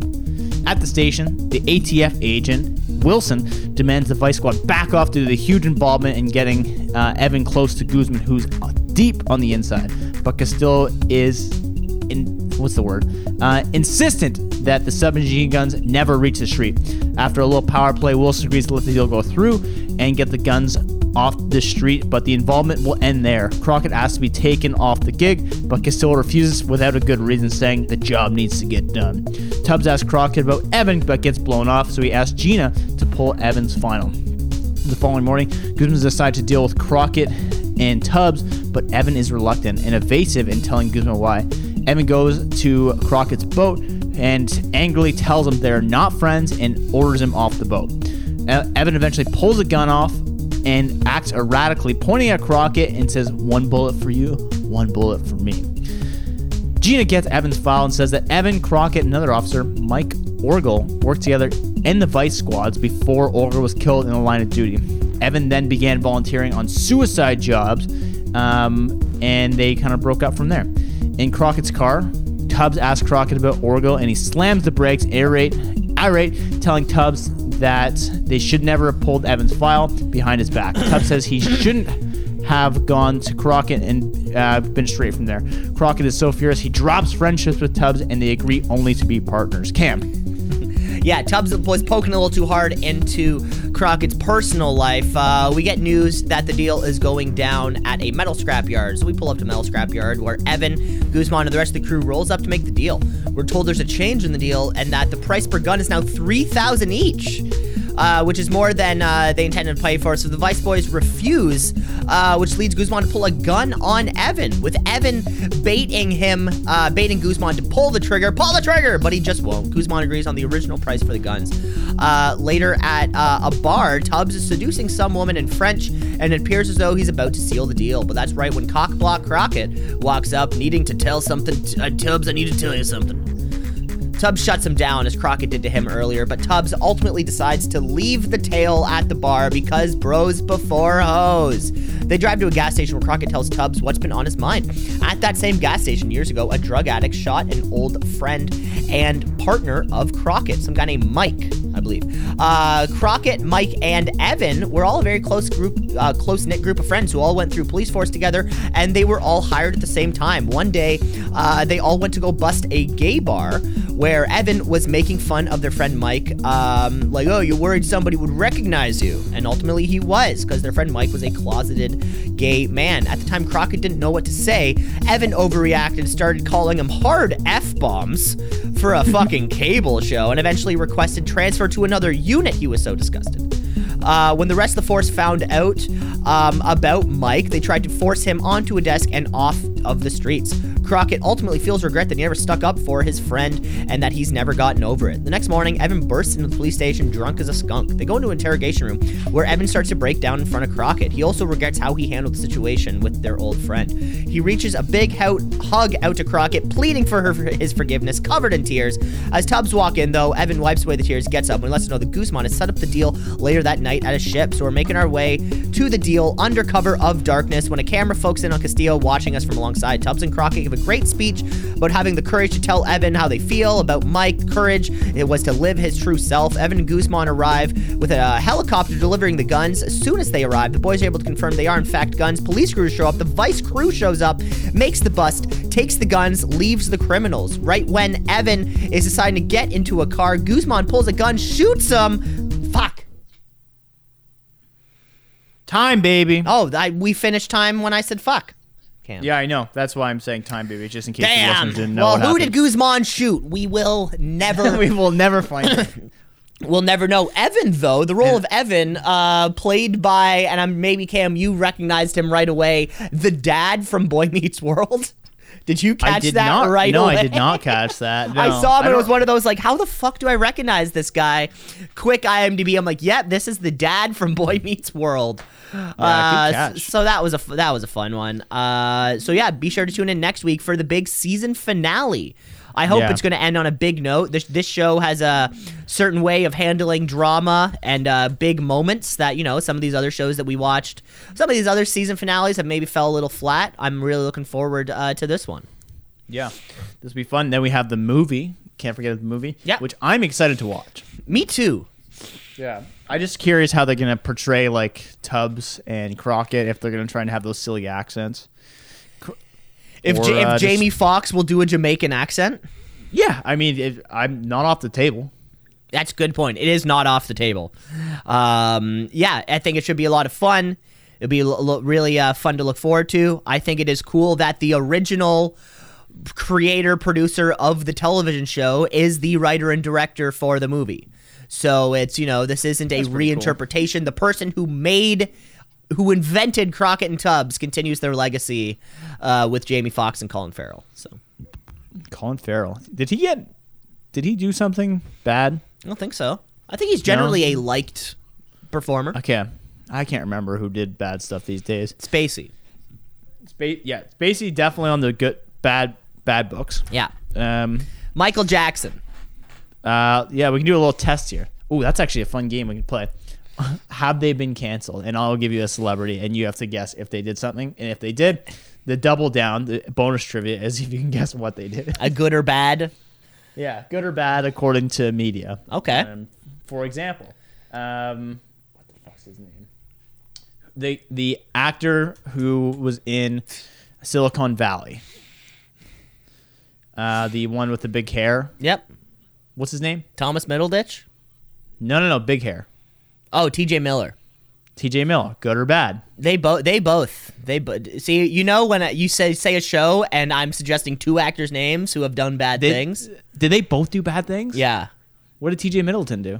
At the station, the ATF agent Wilson demands the Vice Squad back off due to the huge involvement in getting uh, Evan close to Guzman, who's uh, deep on the inside. But Castillo is in what's the word? Uh, insistent that the submachine guns never reach the street. After a little power play, Wilson agrees to let the deal go through and get the guns off the street, but the involvement will end there. Crockett asks to be taken off the gig, but Castillo refuses without a good reason, saying the job needs to get done. Tubbs asks Crockett about Evan, but gets blown off, so he asks Gina to pull Evan's final. The following morning, Guzman decides to deal with Crockett and Tubbs, but Evan is reluctant and evasive in telling Guzman why. Evan goes to Crockett's boat and angrily tells him they're not friends and orders him off the boat. Evan eventually pulls a gun off and acts erratically, pointing at Crockett and says, One bullet for you, one bullet for me. Gina gets Evan's file and says that Evan, Crockett, and another officer, Mike Orgel, worked together in the Vice squads before Orgel was killed in the line of duty. Evan then began volunteering on suicide jobs, um, and they kind of broke up from there. In Crockett's car, Tubbs asks Crockett about Orgel, and he slams the brakes, irate, irate, telling Tubbs that they should never have pulled Evan's file behind his back. Tubbs says he <coughs> shouldn't have gone to Crockett and uh, been straight from there. Crockett is so furious he drops friendships with Tubbs and they agree only to be partners. Cam. <laughs> Yeah, Tubbs was poking a little too hard into Crockett's personal life. Uh, we get news that the deal is going down at a metal scrapyard. So we pull up to metal scrapyard where Evan, Guzman, and the rest of the crew rolls up to make the deal. We're told there's a change in the deal and that the price per gun is now 3000 each. Uh, which is more than uh, they intended to pay for. So the Vice Boys refuse, uh, which leads Guzman to pull a gun on Evan, with Evan baiting him, uh, baiting Guzman to pull the trigger, pull the trigger, but he just won't. Guzman agrees on the original price for the guns. Uh, later at a bar, Tubbs is seducing some woman in French, and it appears as though he's about to seal the deal. But that's right when Cockblock Crockett walks up, needing to tell something. T- Tubbs, I need to tell you something. Tubbs shuts him down as Crockett did to him earlier, but Tubbs ultimately decides to leave the tail at the bar because bros before hoes. They drive to a gas station where Crockett tells Tubbs what's been on his mind. At that same gas station years ago, a drug addict shot an old friend and partner of Crockett, some guy named Mike, believe. Uh, Crockett, Mike, and Evan were all a very close group, uh, close knit group of friends who all went through police force together, and they were all hired at the same time. One day, uh, they all went to go bust a gay bar where Evan was making fun of their friend Mike, um, like, "Oh, you worried somebody would recognize you," and ultimately he was, because their friend Mike was a closeted gay man. At the time, Crockett didn't know what to say. Evan overreacted, and started calling him hard f bombs for a fucking cable show, and eventually requested transfer to another unit. He was so disgusted. Uh, when the rest of the force found out um, about Mike, they tried to force him onto a desk and off of the streets. Crockett ultimately feels regret that he never stuck up for his friend and that he's never gotten over it. The next morning, Evan bursts into the police station drunk as a skunk. They go into an interrogation room where Evan starts to break down in front of Crockett. He also regrets how he handled the situation with their old friend. He reaches a big hug out to Crockett, pleading for her for his forgiveness, covered in tears. As Tubbs walk in, though, Evan wipes away the tears, gets up, and lets us know that Guzman has set up the deal later that night at a ship. So we're making our way to the deal under cover of darkness when a camera focuses in on Castillo watching us from alongside. Tubbs and Crockett give a great speech about having the courage to tell Evan how they feel about Mike. Courage it was to live his true self. Evan and Guzman arrive with a helicopter delivering the guns. As soon as they arrive, the boys are able to confirm they are in fact guns. Police crews show up. The vice crew shows up, makes the bust, takes the guns, leaves the criminals. Right when Evan is deciding to get into a car, Guzman pulls a gun, shoots him. Fuck. Time, baby. Oh, I, we finished time when I said fuck. Cam. Yeah, I know. That's why I'm saying time, baby, just in case the Damn. listeners didn't know Well, what who did. Guzman shoot? We will never. <laughs> we will never find <laughs> it. We'll never know. Evan, though, the role of Evan, uh, played by, and I'm maybe Cam, you recognized him right away, the dad from Boy Meets World. <laughs> Did you catch I did that not. right no, away? I did not catch that. I saw him and it was one of those like, how the fuck do I recognize this guy? Quick IMDb. I'm like, yep, this is the dad from Boy Meets World. Good uh, so that was a that was a fun one. Uh, so yeah, be sure to tune in next week for the big season finale. I hope Yeah. it's going to end on a big note. This this show has a certain way of handling drama and uh, big moments that you know some of these other shows that we watched, some of these other season finales have maybe fell a little flat. I'm really looking forward uh, to this one. Yeah, this will be fun. Then we have the movie. Can't forget the movie. Yeah. which I'm excited to watch. Me too. Yeah, I'm just curious how they're gonna portray like Tubbs and Crockett if they're gonna try and have those silly accents. If, Or, Ja- if uh, just- Jamie Foxx will do a Jamaican accent, Yeah, I mean, if, I'm not off the table. that's a good point. It is not off the table. Um, yeah, I think it should be a lot of fun. It'll be a lo- lo- really uh, fun to look forward to. I think it is cool that the original creator producer of the television show is the writer and director for the movie. So it's you know this isn't a pretty cool. reinterpretation. The person who made who invented Crockett and Tubbs continues their legacy uh, with Jamie Foxx and Colin Farrell. So Colin Farrell. Did he get? Did he do something bad? I don't think so. I think he's generally a liked performer. Okay, I can't remember who did bad stuff these days. Spacey. Spa- yeah, Spacey definitely on the good, bad, bad books. Yeah. Um, Michael Jackson. Uh, yeah, we can do a little test here. Oh, that's actually a fun game we can play. <laughs> have they been canceled? And I'll give you a celebrity, and you have to guess if they did something. And if they did, the double down, the bonus trivia is <laughs> if you can guess what they did. A good or bad? yeah, good or bad according to media. Okay. Um, for example, um, what the fuck's his name? The the actor who was in Silicon Valley. Uh, the one with the big hair. Yep. What's his name? Thomas Middleditch. No, no, no, big hair. Oh, T.J. Miller. T.J. Miller, good or bad? They both. They both. They both. See, you know when I- you say say a show, and I'm suggesting two actors' names who have done bad Did, things. Did they both do bad things? Yeah. What did T.J. Middleton do?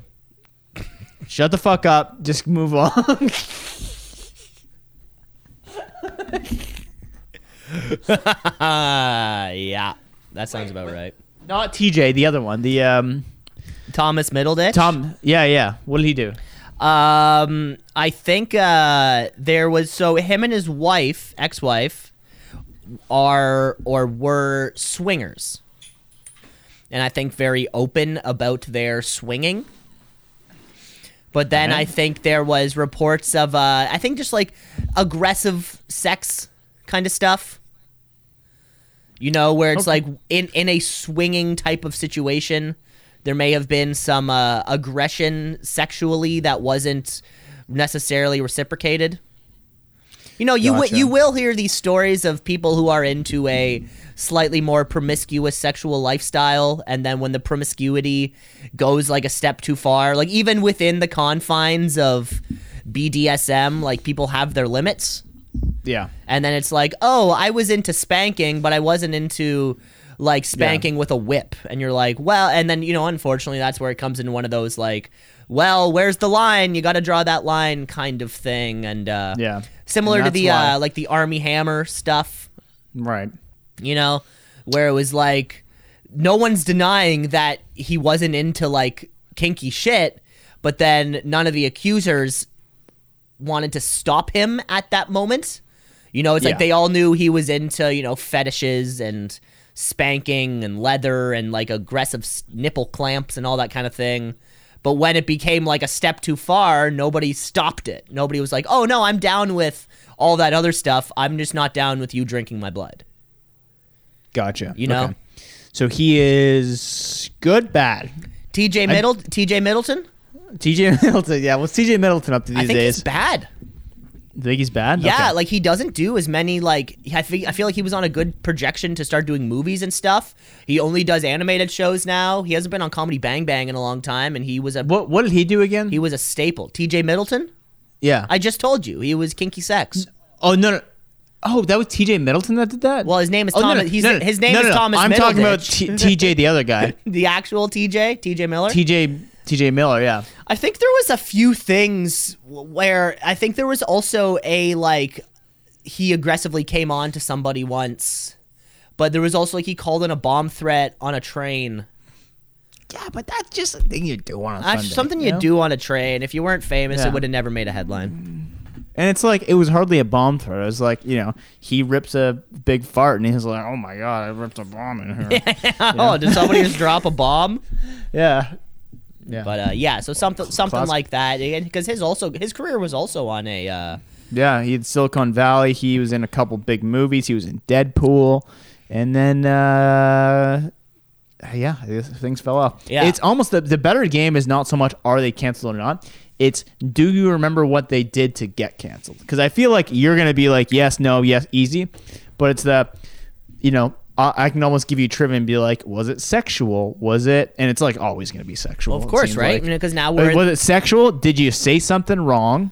Shut the fuck up. Just move on. <laughs> Yeah. That sounds about right. Not T.J. The other one. The um Thomas Middleditch. Tom. Yeah, yeah. What did he do? Um, I think uh, there was so him and his wife, ex-wife, are or were swingers, and I think very open about their swinging. But then Okay. I think there was reports of uh, I think just like aggressive sex kind of stuff. You know, where it's Okay. like in in a swinging type of situation, there may have been some uh, aggression sexually that wasn't necessarily reciprocated. You know, you Gotcha. you will hear these stories of people who are into a slightly more promiscuous sexual lifestyle, and then when the promiscuity goes like a step too far, like even within the confines of BDSM, like people have their limits. Yeah. And then it's like, oh, I was into spanking, but I wasn't into like spanking with a whip. And you're like, well, and then, you know, unfortunately, that's where it comes into one of those like, well, where's the line? You got to draw that line kind of thing. And uh, Yeah. similar And to the uh, like the Armie Hammer stuff. Right. You know, where it was like no one's denying that he wasn't into like kinky shit, but then none of the accusers wanted to stop him at that moment. You know, it's Yeah. like they all knew he was into, you know, fetishes and spanking and leather and like aggressive nipple clamps and all that kind of thing. But when it became like a step too far, nobody stopped it. Nobody was like, "Oh no, I'm down with all that other stuff. I'm just not down with you drinking my blood." Gotcha. You know? So he is good, bad. TJ Middle TJ Middleton? TJ <laughs> Middleton. Yeah, what's TJ Middleton up to these I think days? he's bad. You think he's bad? Yeah, Okay. like he doesn't do as many like I feel, I feel like he was on a good projection to start doing movies and stuff. He only does animated shows now. He hasn't been on Comedy Bang Bang in a long time and he was a what what did he do again? he was a staple. TJ Middleton? yeah. I just told you. He was Kinky Sex. oh no, no. Oh, that was TJ Middleton that did that. Well, his name is Oh, Thomas. no, he's no, his name is. Thomas I'm talking about TJ, the other guy. <laughs> the actual TJ, TJ Miller. TJ TJ Miller. Yeah. I think there was a few things where I think there was also a like he aggressively came on to somebody once, but there was also like he called in a bomb threat on a train. Yeah, but that's just a thing you do on a That's Sunday, something you know? do on a train. If you weren't famous, Yeah. it would have never made a headline. And it's like it was hardly a bomb threat. It was like you know he rips a big fart and he's like, "Oh my god, I ripped a bomb in here." <laughs> oh, <laughs> did somebody just drop a bomb? <laughs> yeah. Yeah. But uh, yeah, so something something Classic. like that. Because his also his career was also on a. Uh, Yeah, he had Silicon Valley. He was in a couple big movies. He was in Deadpool, and then uh, yeah, things fell off. Yeah. it's almost the the better game is not so much are they canceled or not. It's do you remember what they did to get canceled? Because I feel like you're gonna be like yes, no, yes, easy, but it's the you know. I I can almost give you trivia and be like, was it sexual? Was it? And it's like always going to be sexual. of course, right? like. Because now we're was it sexual? Did you say something wrong,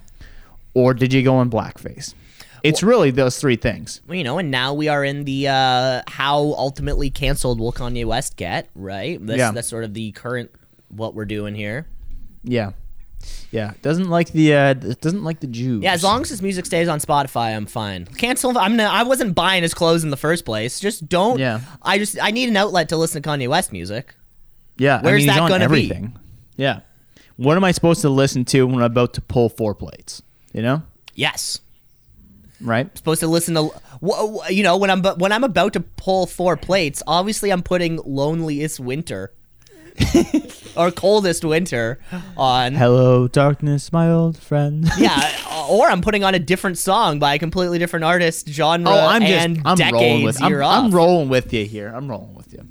or did you go in blackface? It's really those three things. you know, and now we are in the uh, how ultimately canceled will Kanye West get, right? That's, Yeah. that's sort of the current what we're doing here. Yeah, yeah. Doesn't like the uh, doesn't like the Jews. Yeah, as long as his music stays on Spotify, I'm fine. Cancel. I'm. Not, I wasn't buying his clothes in the first place. Just don't. Yeah. I just. I need an outlet to listen to Kanye West music. yeah. where's I mean, that on gonna be? everything. Yeah. What am I supposed to listen to when I'm about to pull four plates? You know, Yes. right? Supposed to listen to. You know, when I'm when I'm about to pull four plates, obviously I'm putting "Loneliest Winter" <laughs> or "Coldest Winter" on. Hello, darkness, my old friend. <laughs> Yeah, <laughs> or I'm putting on a different song by a completely different artist, genre, Oh, I'm just and I'm rolling decades with I'm, I'm rolling with you here. I'm rolling with you.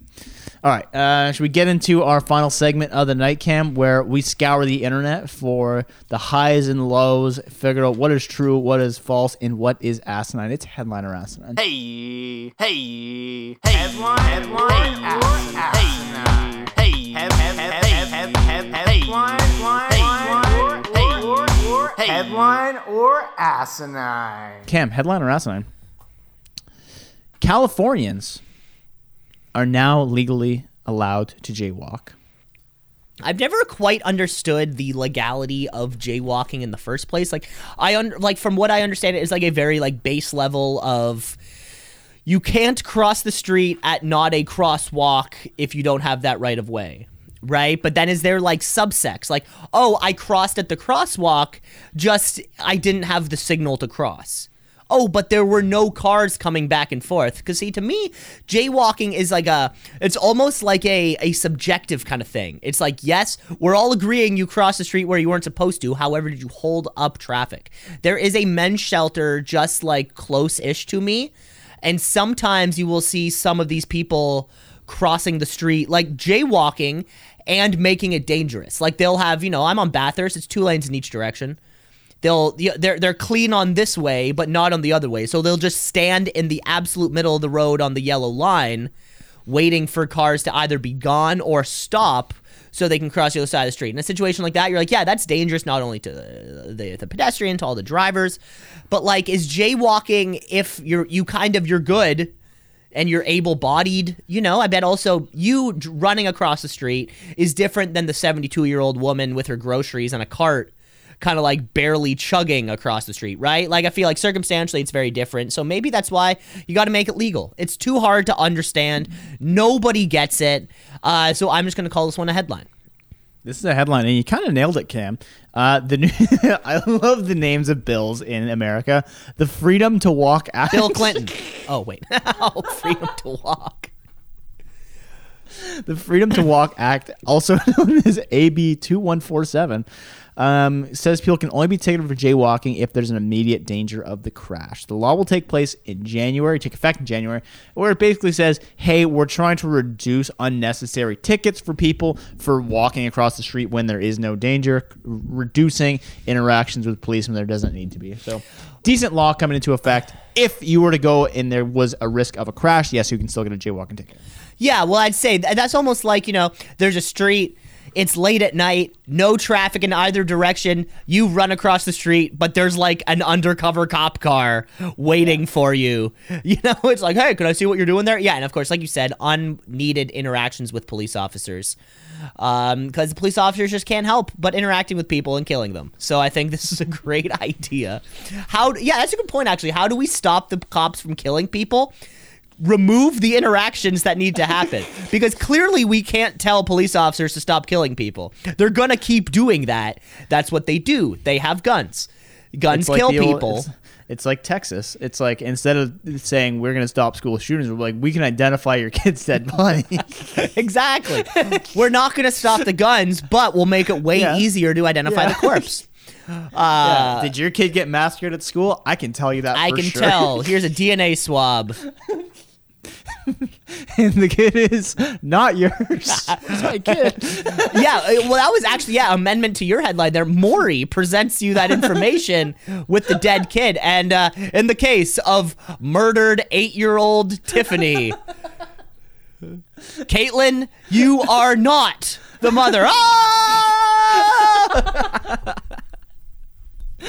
All right, uh, should we get into our final segment of the night cam where we scour the internet for the highs and lows, figure out what is true, what is false, and what is asinine? It's headliner asinine. Hey, hey, hey, headline, headline, hey, hey, headline or asinine. Cam, headline or asinine? Californians are now legally allowed to jaywalk. I've never quite understood the legality of jaywalking in the first place. Like I un- like from what I understand it is like a very like base level of you can't cross the street at not a crosswalk if you don't have that right of way. Right? But then is there like subsects like, "Oh, I crossed at the crosswalk, just I didn't have the signal to cross." Oh, but there were no cars coming back and forth. Because see, to me, jaywalking is like a, it's almost like a a subjective kind of thing. It's like, yes, we're all agreeing you crossed the street where you weren't supposed to. However, did you hold up traffic? There is a men's shelter just like close-ish to me, and sometimes you will see some of these people crossing the street, like jaywalking and making it dangerous. Like they'll have, you know, I'm on Bathurst. It's two lanes in each direction they'll they're they're clean on this way but not on the other way so they'll just stand in the absolute middle of the road on the yellow line waiting for cars to either be gone or stop so they can cross the other side of the street in a situation like that you're like yeah that's dangerous not only to the, the, the pedestrian to all the drivers but like is jaywalking if you're you kind of you're good and you're able bodied, you know, I bet also you running across the street is different than the 72 year old woman with her groceries on a cart kind of like barely chugging across the street, right? Like I feel like circumstantially it's very different. So maybe that's why you got to make it legal. It's too hard to understand. Nobody gets it. Uh, so I'm just going to call this one a headline. This is a headline, and you kind of nailed it, Cam. Uh, the new, <laughs> I love the names of bills in America. The Freedom to Walk <laughs> Act. Bill Clinton. <laughs> oh wait, oh, freedom to walk. the Freedom to Walk Act, also known as AB 2147, um, says people can only be ticketed for jaywalking if there's an immediate danger of the crash. The law will take place in January, take effect in January, where it basically says, hey, we're trying to reduce unnecessary tickets for people for walking across the street when there is no danger, reducing interactions with police when there doesn't need to be. So, decent law coming into effect. If you were to go and there was a risk of a crash, yes, you can still get a jaywalking ticket. Yeah, well, I'd say that's almost like you know, there's a street. It's late at night, no traffic in either direction. You run across the street, but there's like an undercover cop car waiting for you. <laughs> You know, it's like, hey, can I see what you're doing there? Yeah, and of course, like you said, unneeded interactions with police officers. Um, because the police officers just can't help but interacting with people and killing them. So I think this is a great <laughs> idea. How? Yeah, that's a good point. Actually, how do we stop the cops from killing people? Remove the interactions that need to happen <laughs> because clearly we can't tell police officers to stop killing people. They're going to keep doing that. That's what they do. They have guns. Guns like kill old- people. it's, it's like Texas. It's like instead of saying we're going to stop school shootings, we're like we can identify your kid's dead <laughs> body. exactly. <laughs> We're not going to stop the guns, but we'll make it way Yeah. easier to identify Yeah. the corpse. Uh, yeah. Did your kid get massacred at school? I can tell you that. I can sure. tell. Here's a DNA swab. <laughs> and the kid is not yours. <laughs> it's my kid. <laughs> yeah, uh, well, that was actually yeah amendment to your headline there. Maury presents you that information with the dead kid, and uh, in the case of murdered eight-year-old Tiffany, Caitlin, you are not the mother. Ah!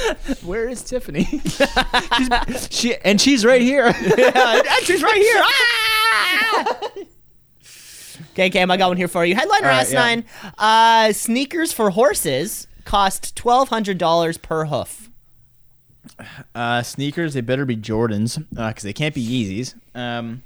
<laughs> Where is Tiffany? <laughs> she and she's right here. <laughs> and she's right here. Ah! Okay, Cam, I got one here for you. Headliner right, S9: uh, Sneakers for horses cost twelve hundred dollars per hoof. Uh, sneakers, they better be Jordans because they can't be Yeezys. Um,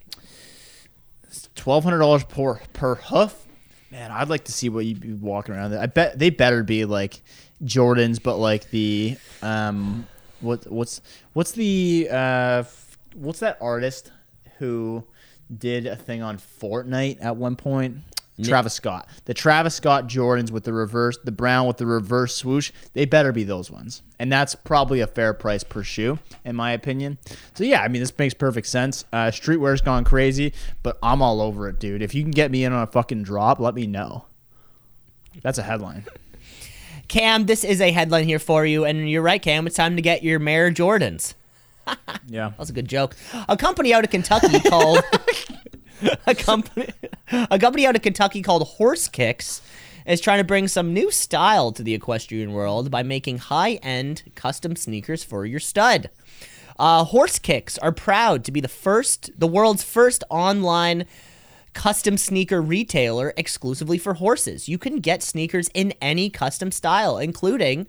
Twelve hundred dollars per per hoof. Man, I'd like to see what you'd be walking around. I bet they better be like Jordans, but like the um, what what's what's the uh, what's that artist who did a thing on Fortnite at one point? Travis Scott. The Travis Scott Jordans with the reverse, the brown with the reverse swoosh. They better be those ones, and that's probably a fair price per shoe, in my opinion. So yeah, I mean this makes perfect sense. Uh, streetwear's gone crazy, but I'm all over it, dude. If you can get me in on a fucking drop, let me know. That's a headline. Cam, this is a headline here for you, and you're right, Cam. It's time to get your Mare Jordans. <laughs> Yeah. That was a good joke. A company out of Kentucky <laughs> called <laughs> a company a company out of Kentucky called Horse Kicks is trying to bring some new style to the equestrian world by making high-end custom sneakers for your stud. Uh, Horse Kicks are proud to be the first, the world's first online custom sneaker retailer exclusively for horses. You can get sneakers in any custom style, including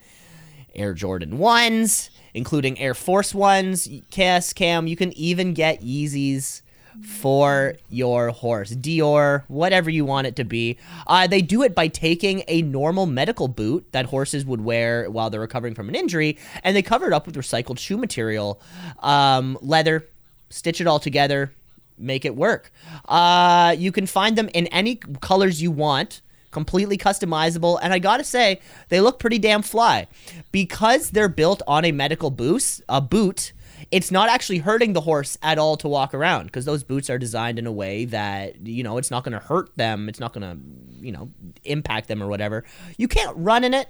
Air Jordan 1s, including Air Force 1s, KS Cam. You can even get Yeezys for your horse. Dior, whatever you want it to be. Uh, they do it by taking a normal medical boot that horses would wear while they're recovering from an injury, and they cover it up with recycled shoe material, um, leather, stitch it all together, make it work. Uh, you can find them in any colors you want completely customizable and i gotta say they look pretty damn fly. Because they're built on a medical boost a boot it's not actually hurting the horse at all to walk around because those boots are designed in a way that you know it's not going to hurt them it's not going to you know impact them or whatever. You can't run in it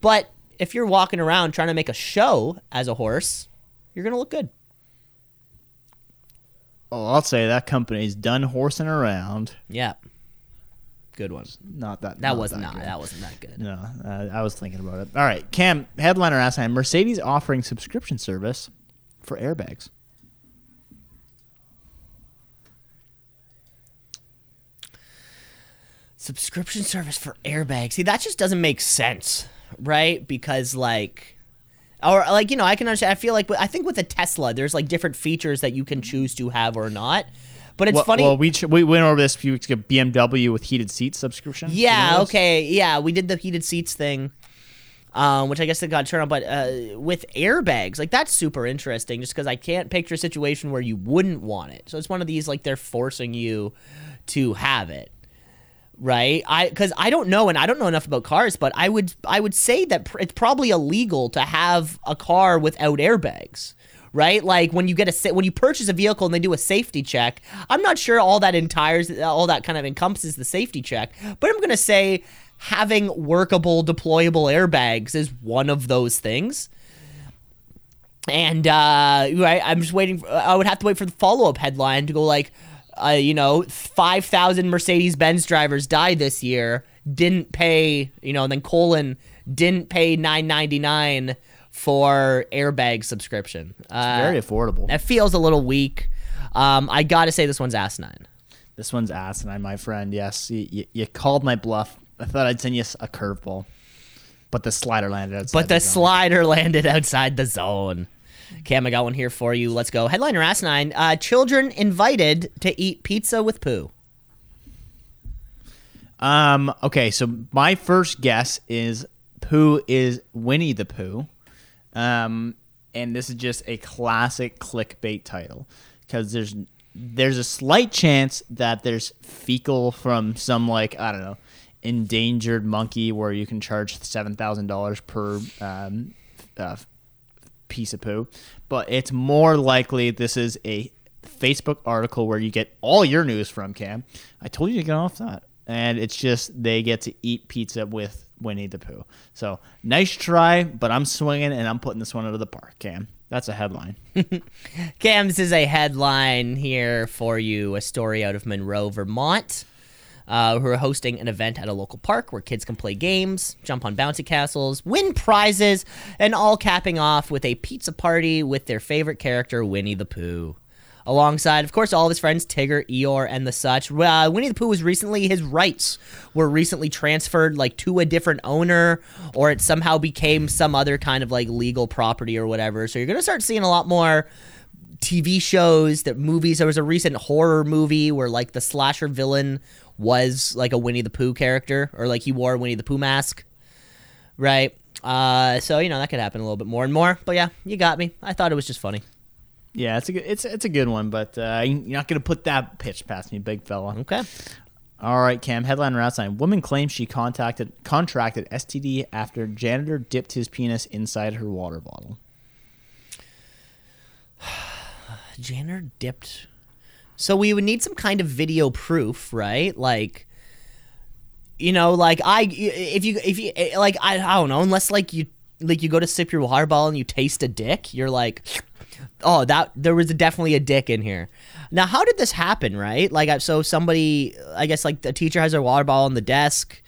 but if you're walking around trying to make a show as a horse you're going to look good Oh, I'll say that company's done horsing around. yeah good one Not that. that not was not good. that wasn't that good No, uh, I was thinking about it. All right, Cam, headliner asked time. Mercedes offering subscription service for airbags. subscription service for airbags. See, that just doesn't make sense, right? Because like or like you know, I can understand I feel like I think with a Tesla there's like different features that you can choose to have or not. But it's well, funny. Well, we ch- we went over this a few weeks ago. BMW with heated seats subscription. You yeah, know okay. Yeah, we did the heated seats thing. Um, which I guess they got turned on, but uh, with airbags, like that's super interesting. Just because I can't picture a situation where you wouldn't want it. So it's one of these like they're forcing you to have it right? I because i don't know and i don't know enough about cars but i would i would say that pr- it's probably illegal to have a car without airbags right? Like when you get a sa- when you purchase a vehicle and they do a safety check i'm not sure all that entires all that kind of encompasses the safety check but i'm to say having workable deployable airbags is one of those things. And uh right i'm just waiting for, i would have to wait for the follow-up headline to go like uh, you know 5000 mercedes-benz drivers died this year didn't pay you know and then colon didn't pay 999 for airbag subscription uh, Very affordable. that feels a little weak um i gotta say this one's asinine This one's asinine, my friend. Yes, you, you, you called my bluff. I thought I'd send you a curveball, but the slider landed outside. but the zone. slider landed outside the zone. Cam, I got one here for you. Let's go. Headliner asinine: uh, Children invited to eat pizza with poo. Um. Okay. So my first guess is Pooh is Winnie the Pooh, um, and this is just a classic clickbait title because there's there's a slight chance that there's fecal from some like I don't know endangered monkey where you can charge seven thousand dollars per um, uh, piece of poo, but it's more likely this is a Facebook article where you get all your news from, Cam. I told you to get off that. And it's just they get to eat pizza with Winnie the Pooh. So nice try, but I'm swinging and I'm putting this one out of the park, Cam. That's a headline. <laughs> Cam, this is a headline here for you. A story out of Monroe, Vermont. Uh, who are hosting an event at a local park where kids can play games, jump on bouncy castles, win prizes, and all capping off with a pizza party with their favorite character, Winnie the Pooh. Alongside, of course, all of his friends, Tigger, Eeyore, and the such. Uh, Winnie the Pooh was recently, his rights were recently transferred, like, to a different owner, or it somehow became some other kind of, like, legal property or whatever. So you're going to start seeing a lot more TV shows, that movies. There was a recent horror movie where like the slasher villain was like a Winnie the Pooh character, or like he wore a Winnie the Pooh mask, right? Uh, so you know that could happen a little bit more and more. But yeah, you got me. I thought it was just funny. Yeah, it's a good, it's it's a good one, but uh, you're not gonna put that pitch past me, big fella. Okay. All right, Cam. Headline or outside. Woman claims she contacted contracted STD after janitor dipped his penis inside her water bottle. <sighs> janitor dipped. So we would need some kind of video proof, right? Like, you know, like I, if you, if you, like, I, I don't know, unless like you, like you go to sip your water bottle and you taste a dick, you're like, oh, that there was definitely a dick in here. Now, how did this happen, right? Like, so somebody, I guess, like the teacher has their water bottle on the desk.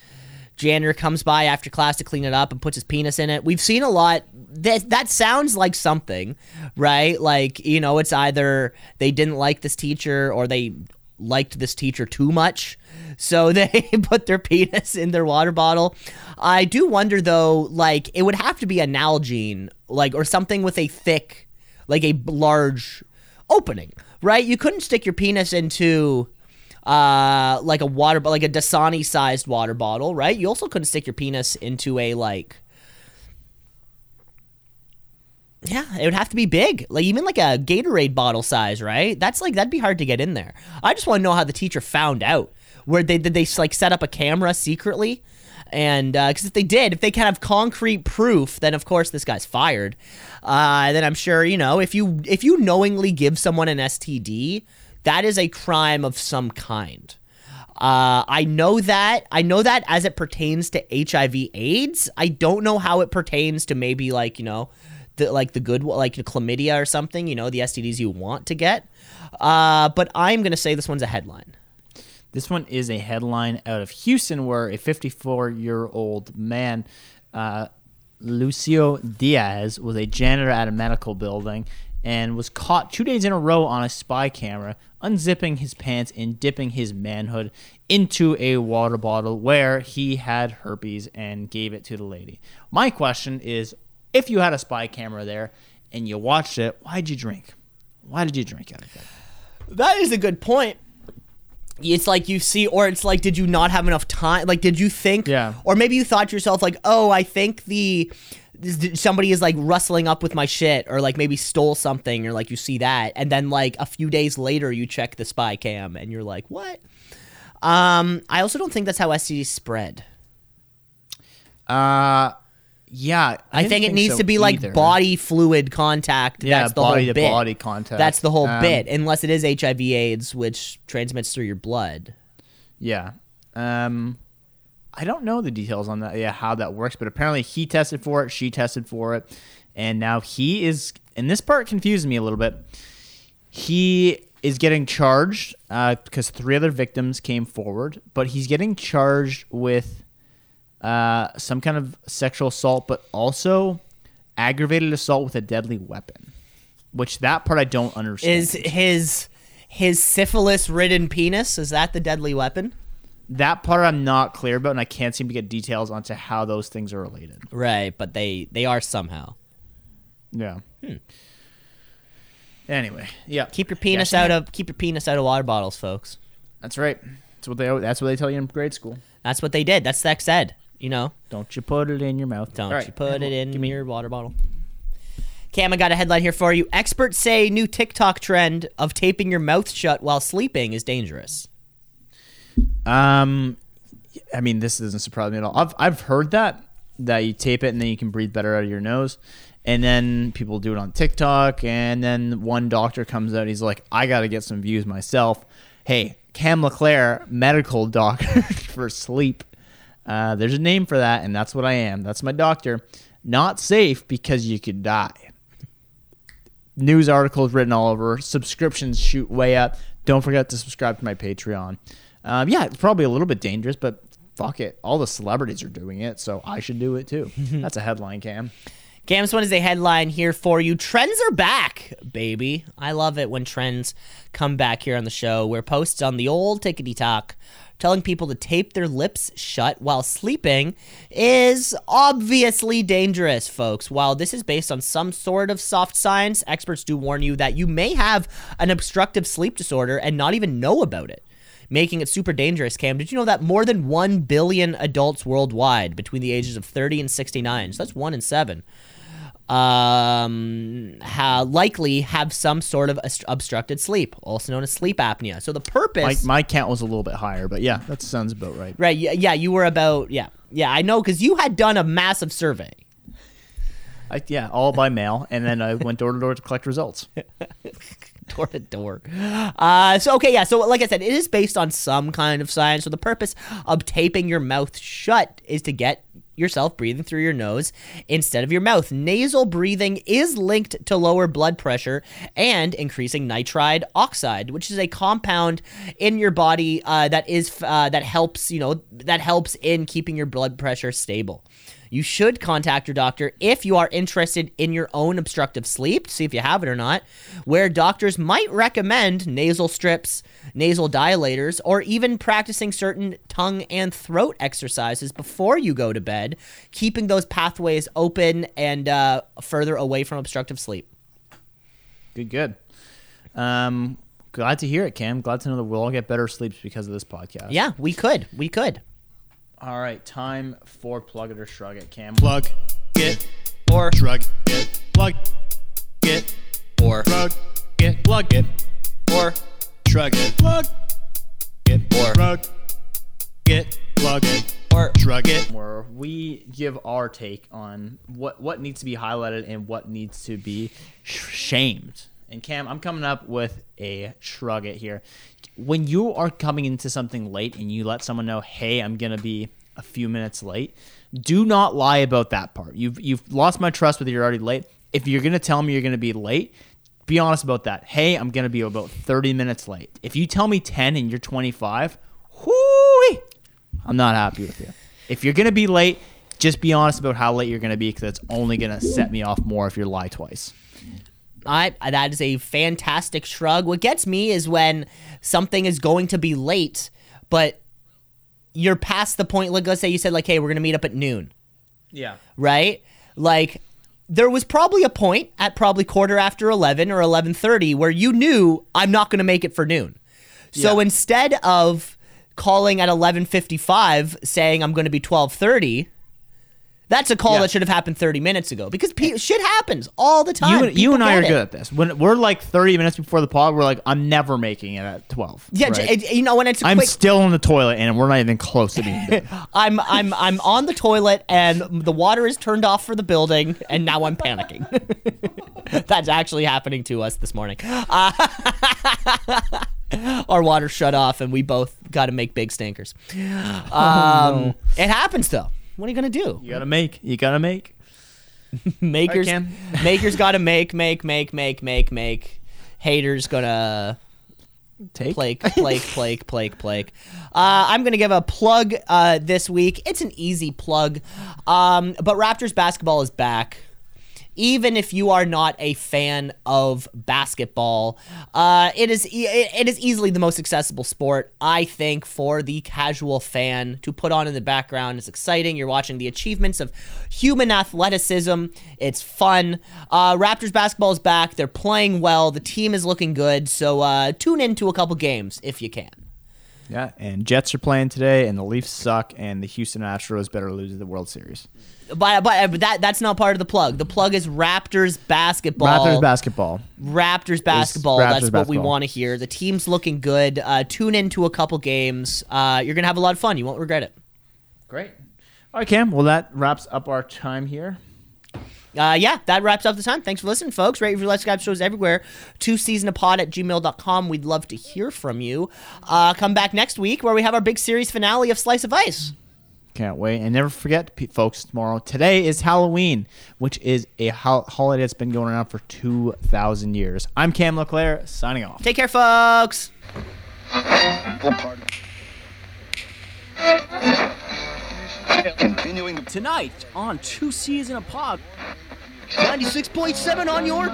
Janitor comes by after class to clean it up and puts his penis in it. We've seen a lot. That that sounds like something, right? Like you know, it's either they didn't like this teacher or they liked this teacher too much, so <laughs> they put their penis in their water bottle. I do wonder though, like it would have to be a Nalgene, like or something with a thick, like a large opening, right? You couldn't stick your penis into uh like a water like a Dasani sized water bottle, right? You also couldn't stick your penis into a like yeah, it would have to be big. Like even like a Gatorade bottle size, right? That's like that'd be hard to get in there. I just want to know how the teacher found out. Where they did they like set up a camera secretly? And because if they did, if they can have concrete proof, then of course this guy's fired. Uh, then I'm sure you know if you if you knowingly give someone an STD, that is a crime of some kind. Uh, I know that. I know that as it pertains to HIV/AIDS. I don't know how it pertains to maybe like you know, the like the good like chlamydia or something. You know, the STDs you want to get. Uh, but I'm gonna say this one's a headline. This one is a headline out of Houston where a 54 year old man, uh, Lucio Diaz, was a janitor at a medical building and was caught two days in a row on a spy camera, unzipping his pants and dipping his manhood into a water bottle where he had herpes and gave it to the lady. My question is if you had a spy camera there and you watched it, why'd you drink? Why did you drink out of that? That is a good point. It's like you see, or it's like, did you not have enough time? Like, did you think, Yeah. or maybe you thought to yourself, like, oh, I think the somebody is like rustling up with my shit, or like maybe stole something, or like you see that, and then like a few days later you check the spy cam, and you're like, what? Um, I also don't think that's how STDs spread. Uh, yeah. I, didn't think it needs so to be like either. body fluid contact. Yeah, that's the body whole to bit. body contact. That's the whole Um, bit, unless it is HIV/AIDS, which transmits through your blood. Yeah. Um, I don't know the details on that. Yeah, how that works, but apparently he tested for it, she tested for it, and now he is. And this part confused me a little bit. He is getting charged uh, because three other victims came forward, but he's getting charged with uh, some kind of sexual assault, but also aggravated assault with a deadly weapon. Which that part I don't understand. Is his his syphilis ridden penis is that the deadly weapon? that part I'm not clear about, and I can't seem to get details onto how those things are related. Right, but they they are somehow. Yeah. Hmm. Anyway, yeah. Keep your penis Yeah, out of keep your penis out of water bottles, folks. That's right. That's what they. That's what they tell you in grade school. That's what they did. That's sex ed. You know, Don't you put it in your mouth. don't All right. you put it in your water bottle. Cam, I got a headline here for you. Experts say new TikTok trend of taping your mouth shut while sleeping is dangerous. Um, I mean, this doesn't surprise me at all. I've I've heard that that you tape it and then you can breathe better out of your nose, and then people do it on TikTok, and then one doctor comes out, he's like, I got to get some views myself. Hey, Cam LeClaire, medical doctor <laughs> for sleep. Uh, there's a name for that, and that's what I am. That's my doctor. Not safe because you could die. News articles written all over. Subscriptions shoot way up. Don't forget to subscribe to my Patreon. Um, yeah, it's probably a little bit dangerous, but fuck it. All the celebrities are doing it, so I should do it too. <laughs> That's a headline, Cam. Cam's one is a headline here for you. Trends are back, baby. I love it when trends come back here on the show. We're posts on the old tickety talk telling people to tape their lips shut while sleeping is obviously dangerous, folks. While this is based on some sort of soft science, experts do warn you that you may have an obstructive sleep disorder and not even know about it making it super dangerous. Cam, did you know that more than 1 billion adults worldwide between the ages of 30 and 69, so that's 1 in 7, um, ha- likely have some sort of ast- obstructed sleep, also known as sleep apnea. So the My, purpose. my count was a little bit higher, but yeah, that sounds about right. right, yeah, yeah, you were about, yeah, yeah, I know, because you had done a massive survey. I, yeah, all by mail, and then I went door to door to collect results. <laughs> <laughs> door to door. Uh, so okay, yeah. So like I said, it is based on some kind of science. So the purpose of taping your mouth shut is to get yourself breathing through your nose instead of your mouth. Nasal breathing is linked to lower blood pressure and increasing nitric oxide, which is a compound in your body uh, that is uh, that helps you know that helps in keeping your blood pressure stable. You should contact your doctor if you are interested in your own obstructive sleep, see if you have it or not, where doctors might recommend nasal strips, nasal dilators, or even practicing certain tongue and throat exercises before you go to bed, keeping those pathways open and uh, further away from obstructive sleep. Good, good. Um, glad to hear it, Cam. Glad to know that we'll all get better sleeps because of this podcast. Yeah, we could. We could. All right, time for plug it or shrug it, Cam. Plug it, Or, shrug it, plug it, or, shrug it, plug it, or, shrug it, plug it, Or. shrug it, plug it, or. shrug it. where we give our take on what what needs to be highlighted and what needs to be sh- shamed. And Cam, I'm coming up with a shrug it here. When you are coming into something late and you let someone know, "Hey, I'm going to be a few minutes late." Do not lie about that part. You've you've lost my trust whether you're already late. If you're going to tell me you're going to be late, be honest about that. Hey, I'm going to be about 30 minutes late. If you tell me 10 and you're 25, whoo I'm not happy with you. If you're gonna be late, just be honest about how late you're gonna be, because it's only gonna set me off more if you lie twice. I that is a fantastic shrug. What gets me is when something is going to be late, but you're past the point. Like let's say you said like, "Hey, we're gonna meet up at noon," Yeah. right? Like there was probably a point at probably quarter after 11 or 11:30 where you knew I'm not going to make it for noon. So Yeah. instead of calling at 11:55 saying I'm going to be 12:30, that's a call Yeah. that should have happened 30 minutes ago because pe- shit happens all the time. You and, you and I are it. good at this. When we're like 30 minutes before the pod, we're like, I'm never making it at 12. Yeah, right? j- you know when it's I'm quick still in the toilet and we're not even close to being. <laughs> I'm I'm I'm on the toilet and the water is turned off for the building and now I'm panicking. <laughs> That's actually happening to us this morning. Uh, <laughs> our water shut off and we both got to make big stinkers. Um, It happens though. What are you gonna do? You gotta make. You gotta make. <laughs> Makers, Cam. <laughs> makers got to make, make, make, make, make, make. Haters gonna Take. Plake, <laughs> Plake, Plake, Plake, Plake. Uh, I'm going to give a plug uh, this week. It's an easy plug, um, but Raptors basketball is back. Even if you are not a fan of basketball, uh, it is e- it is easily the most accessible sport I think for the casual fan to put on in the background. It's exciting. You're watching the achievements of human athleticism. It's fun. Uh, Raptors basketball is back. They're playing well. The team is looking good. So uh, tune into a couple games if you can. Yeah, and Jets are playing today, and the Leafs suck, and the Houston Astros better lose the World Series. But, but, but that that's not part of the plug. The plug is Raptors basketball. Raptors basketball. Raptors basketball. Raptors That's what we want to hear. The team's looking good. Uh, tune into a couple games. Uh, you're gonna have a lot of fun. You won't regret it. Great. All right, Cam. Well, that wraps up our time here. Uh, yeah, that wraps up the time. Thanks for listening, folks. Rate, review, let's subscribe shows everywhere. Two C's in a Pod at gmail.com. We'd love to hear from you. Uh, come back next week where we have our big series finale of Slice of Ice. Can't wait. And never forget, folks, tomorrow, today is Halloween, which is a ho- holiday that's been going around for 2,000 years. I'm Cam LeClaire, signing off. Take care, folks. Continuing Tonight on Two C's in a Pod. 96.7 on your.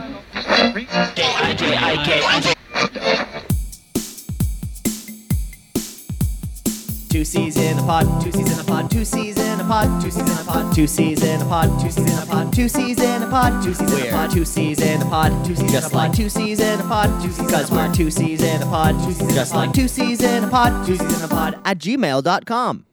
Two C's in a pod, two C's in a pod, two C's in a pod, two C's in a pod, two C's in a pod, two C's in a pod, two C's in a pod, two C's in a pod, two C's in a pod, two C's just like two C's in a pod, two C's because we're two C's in a pod, two C's just like two C's in a pod, two C's in a pod at gmail.com.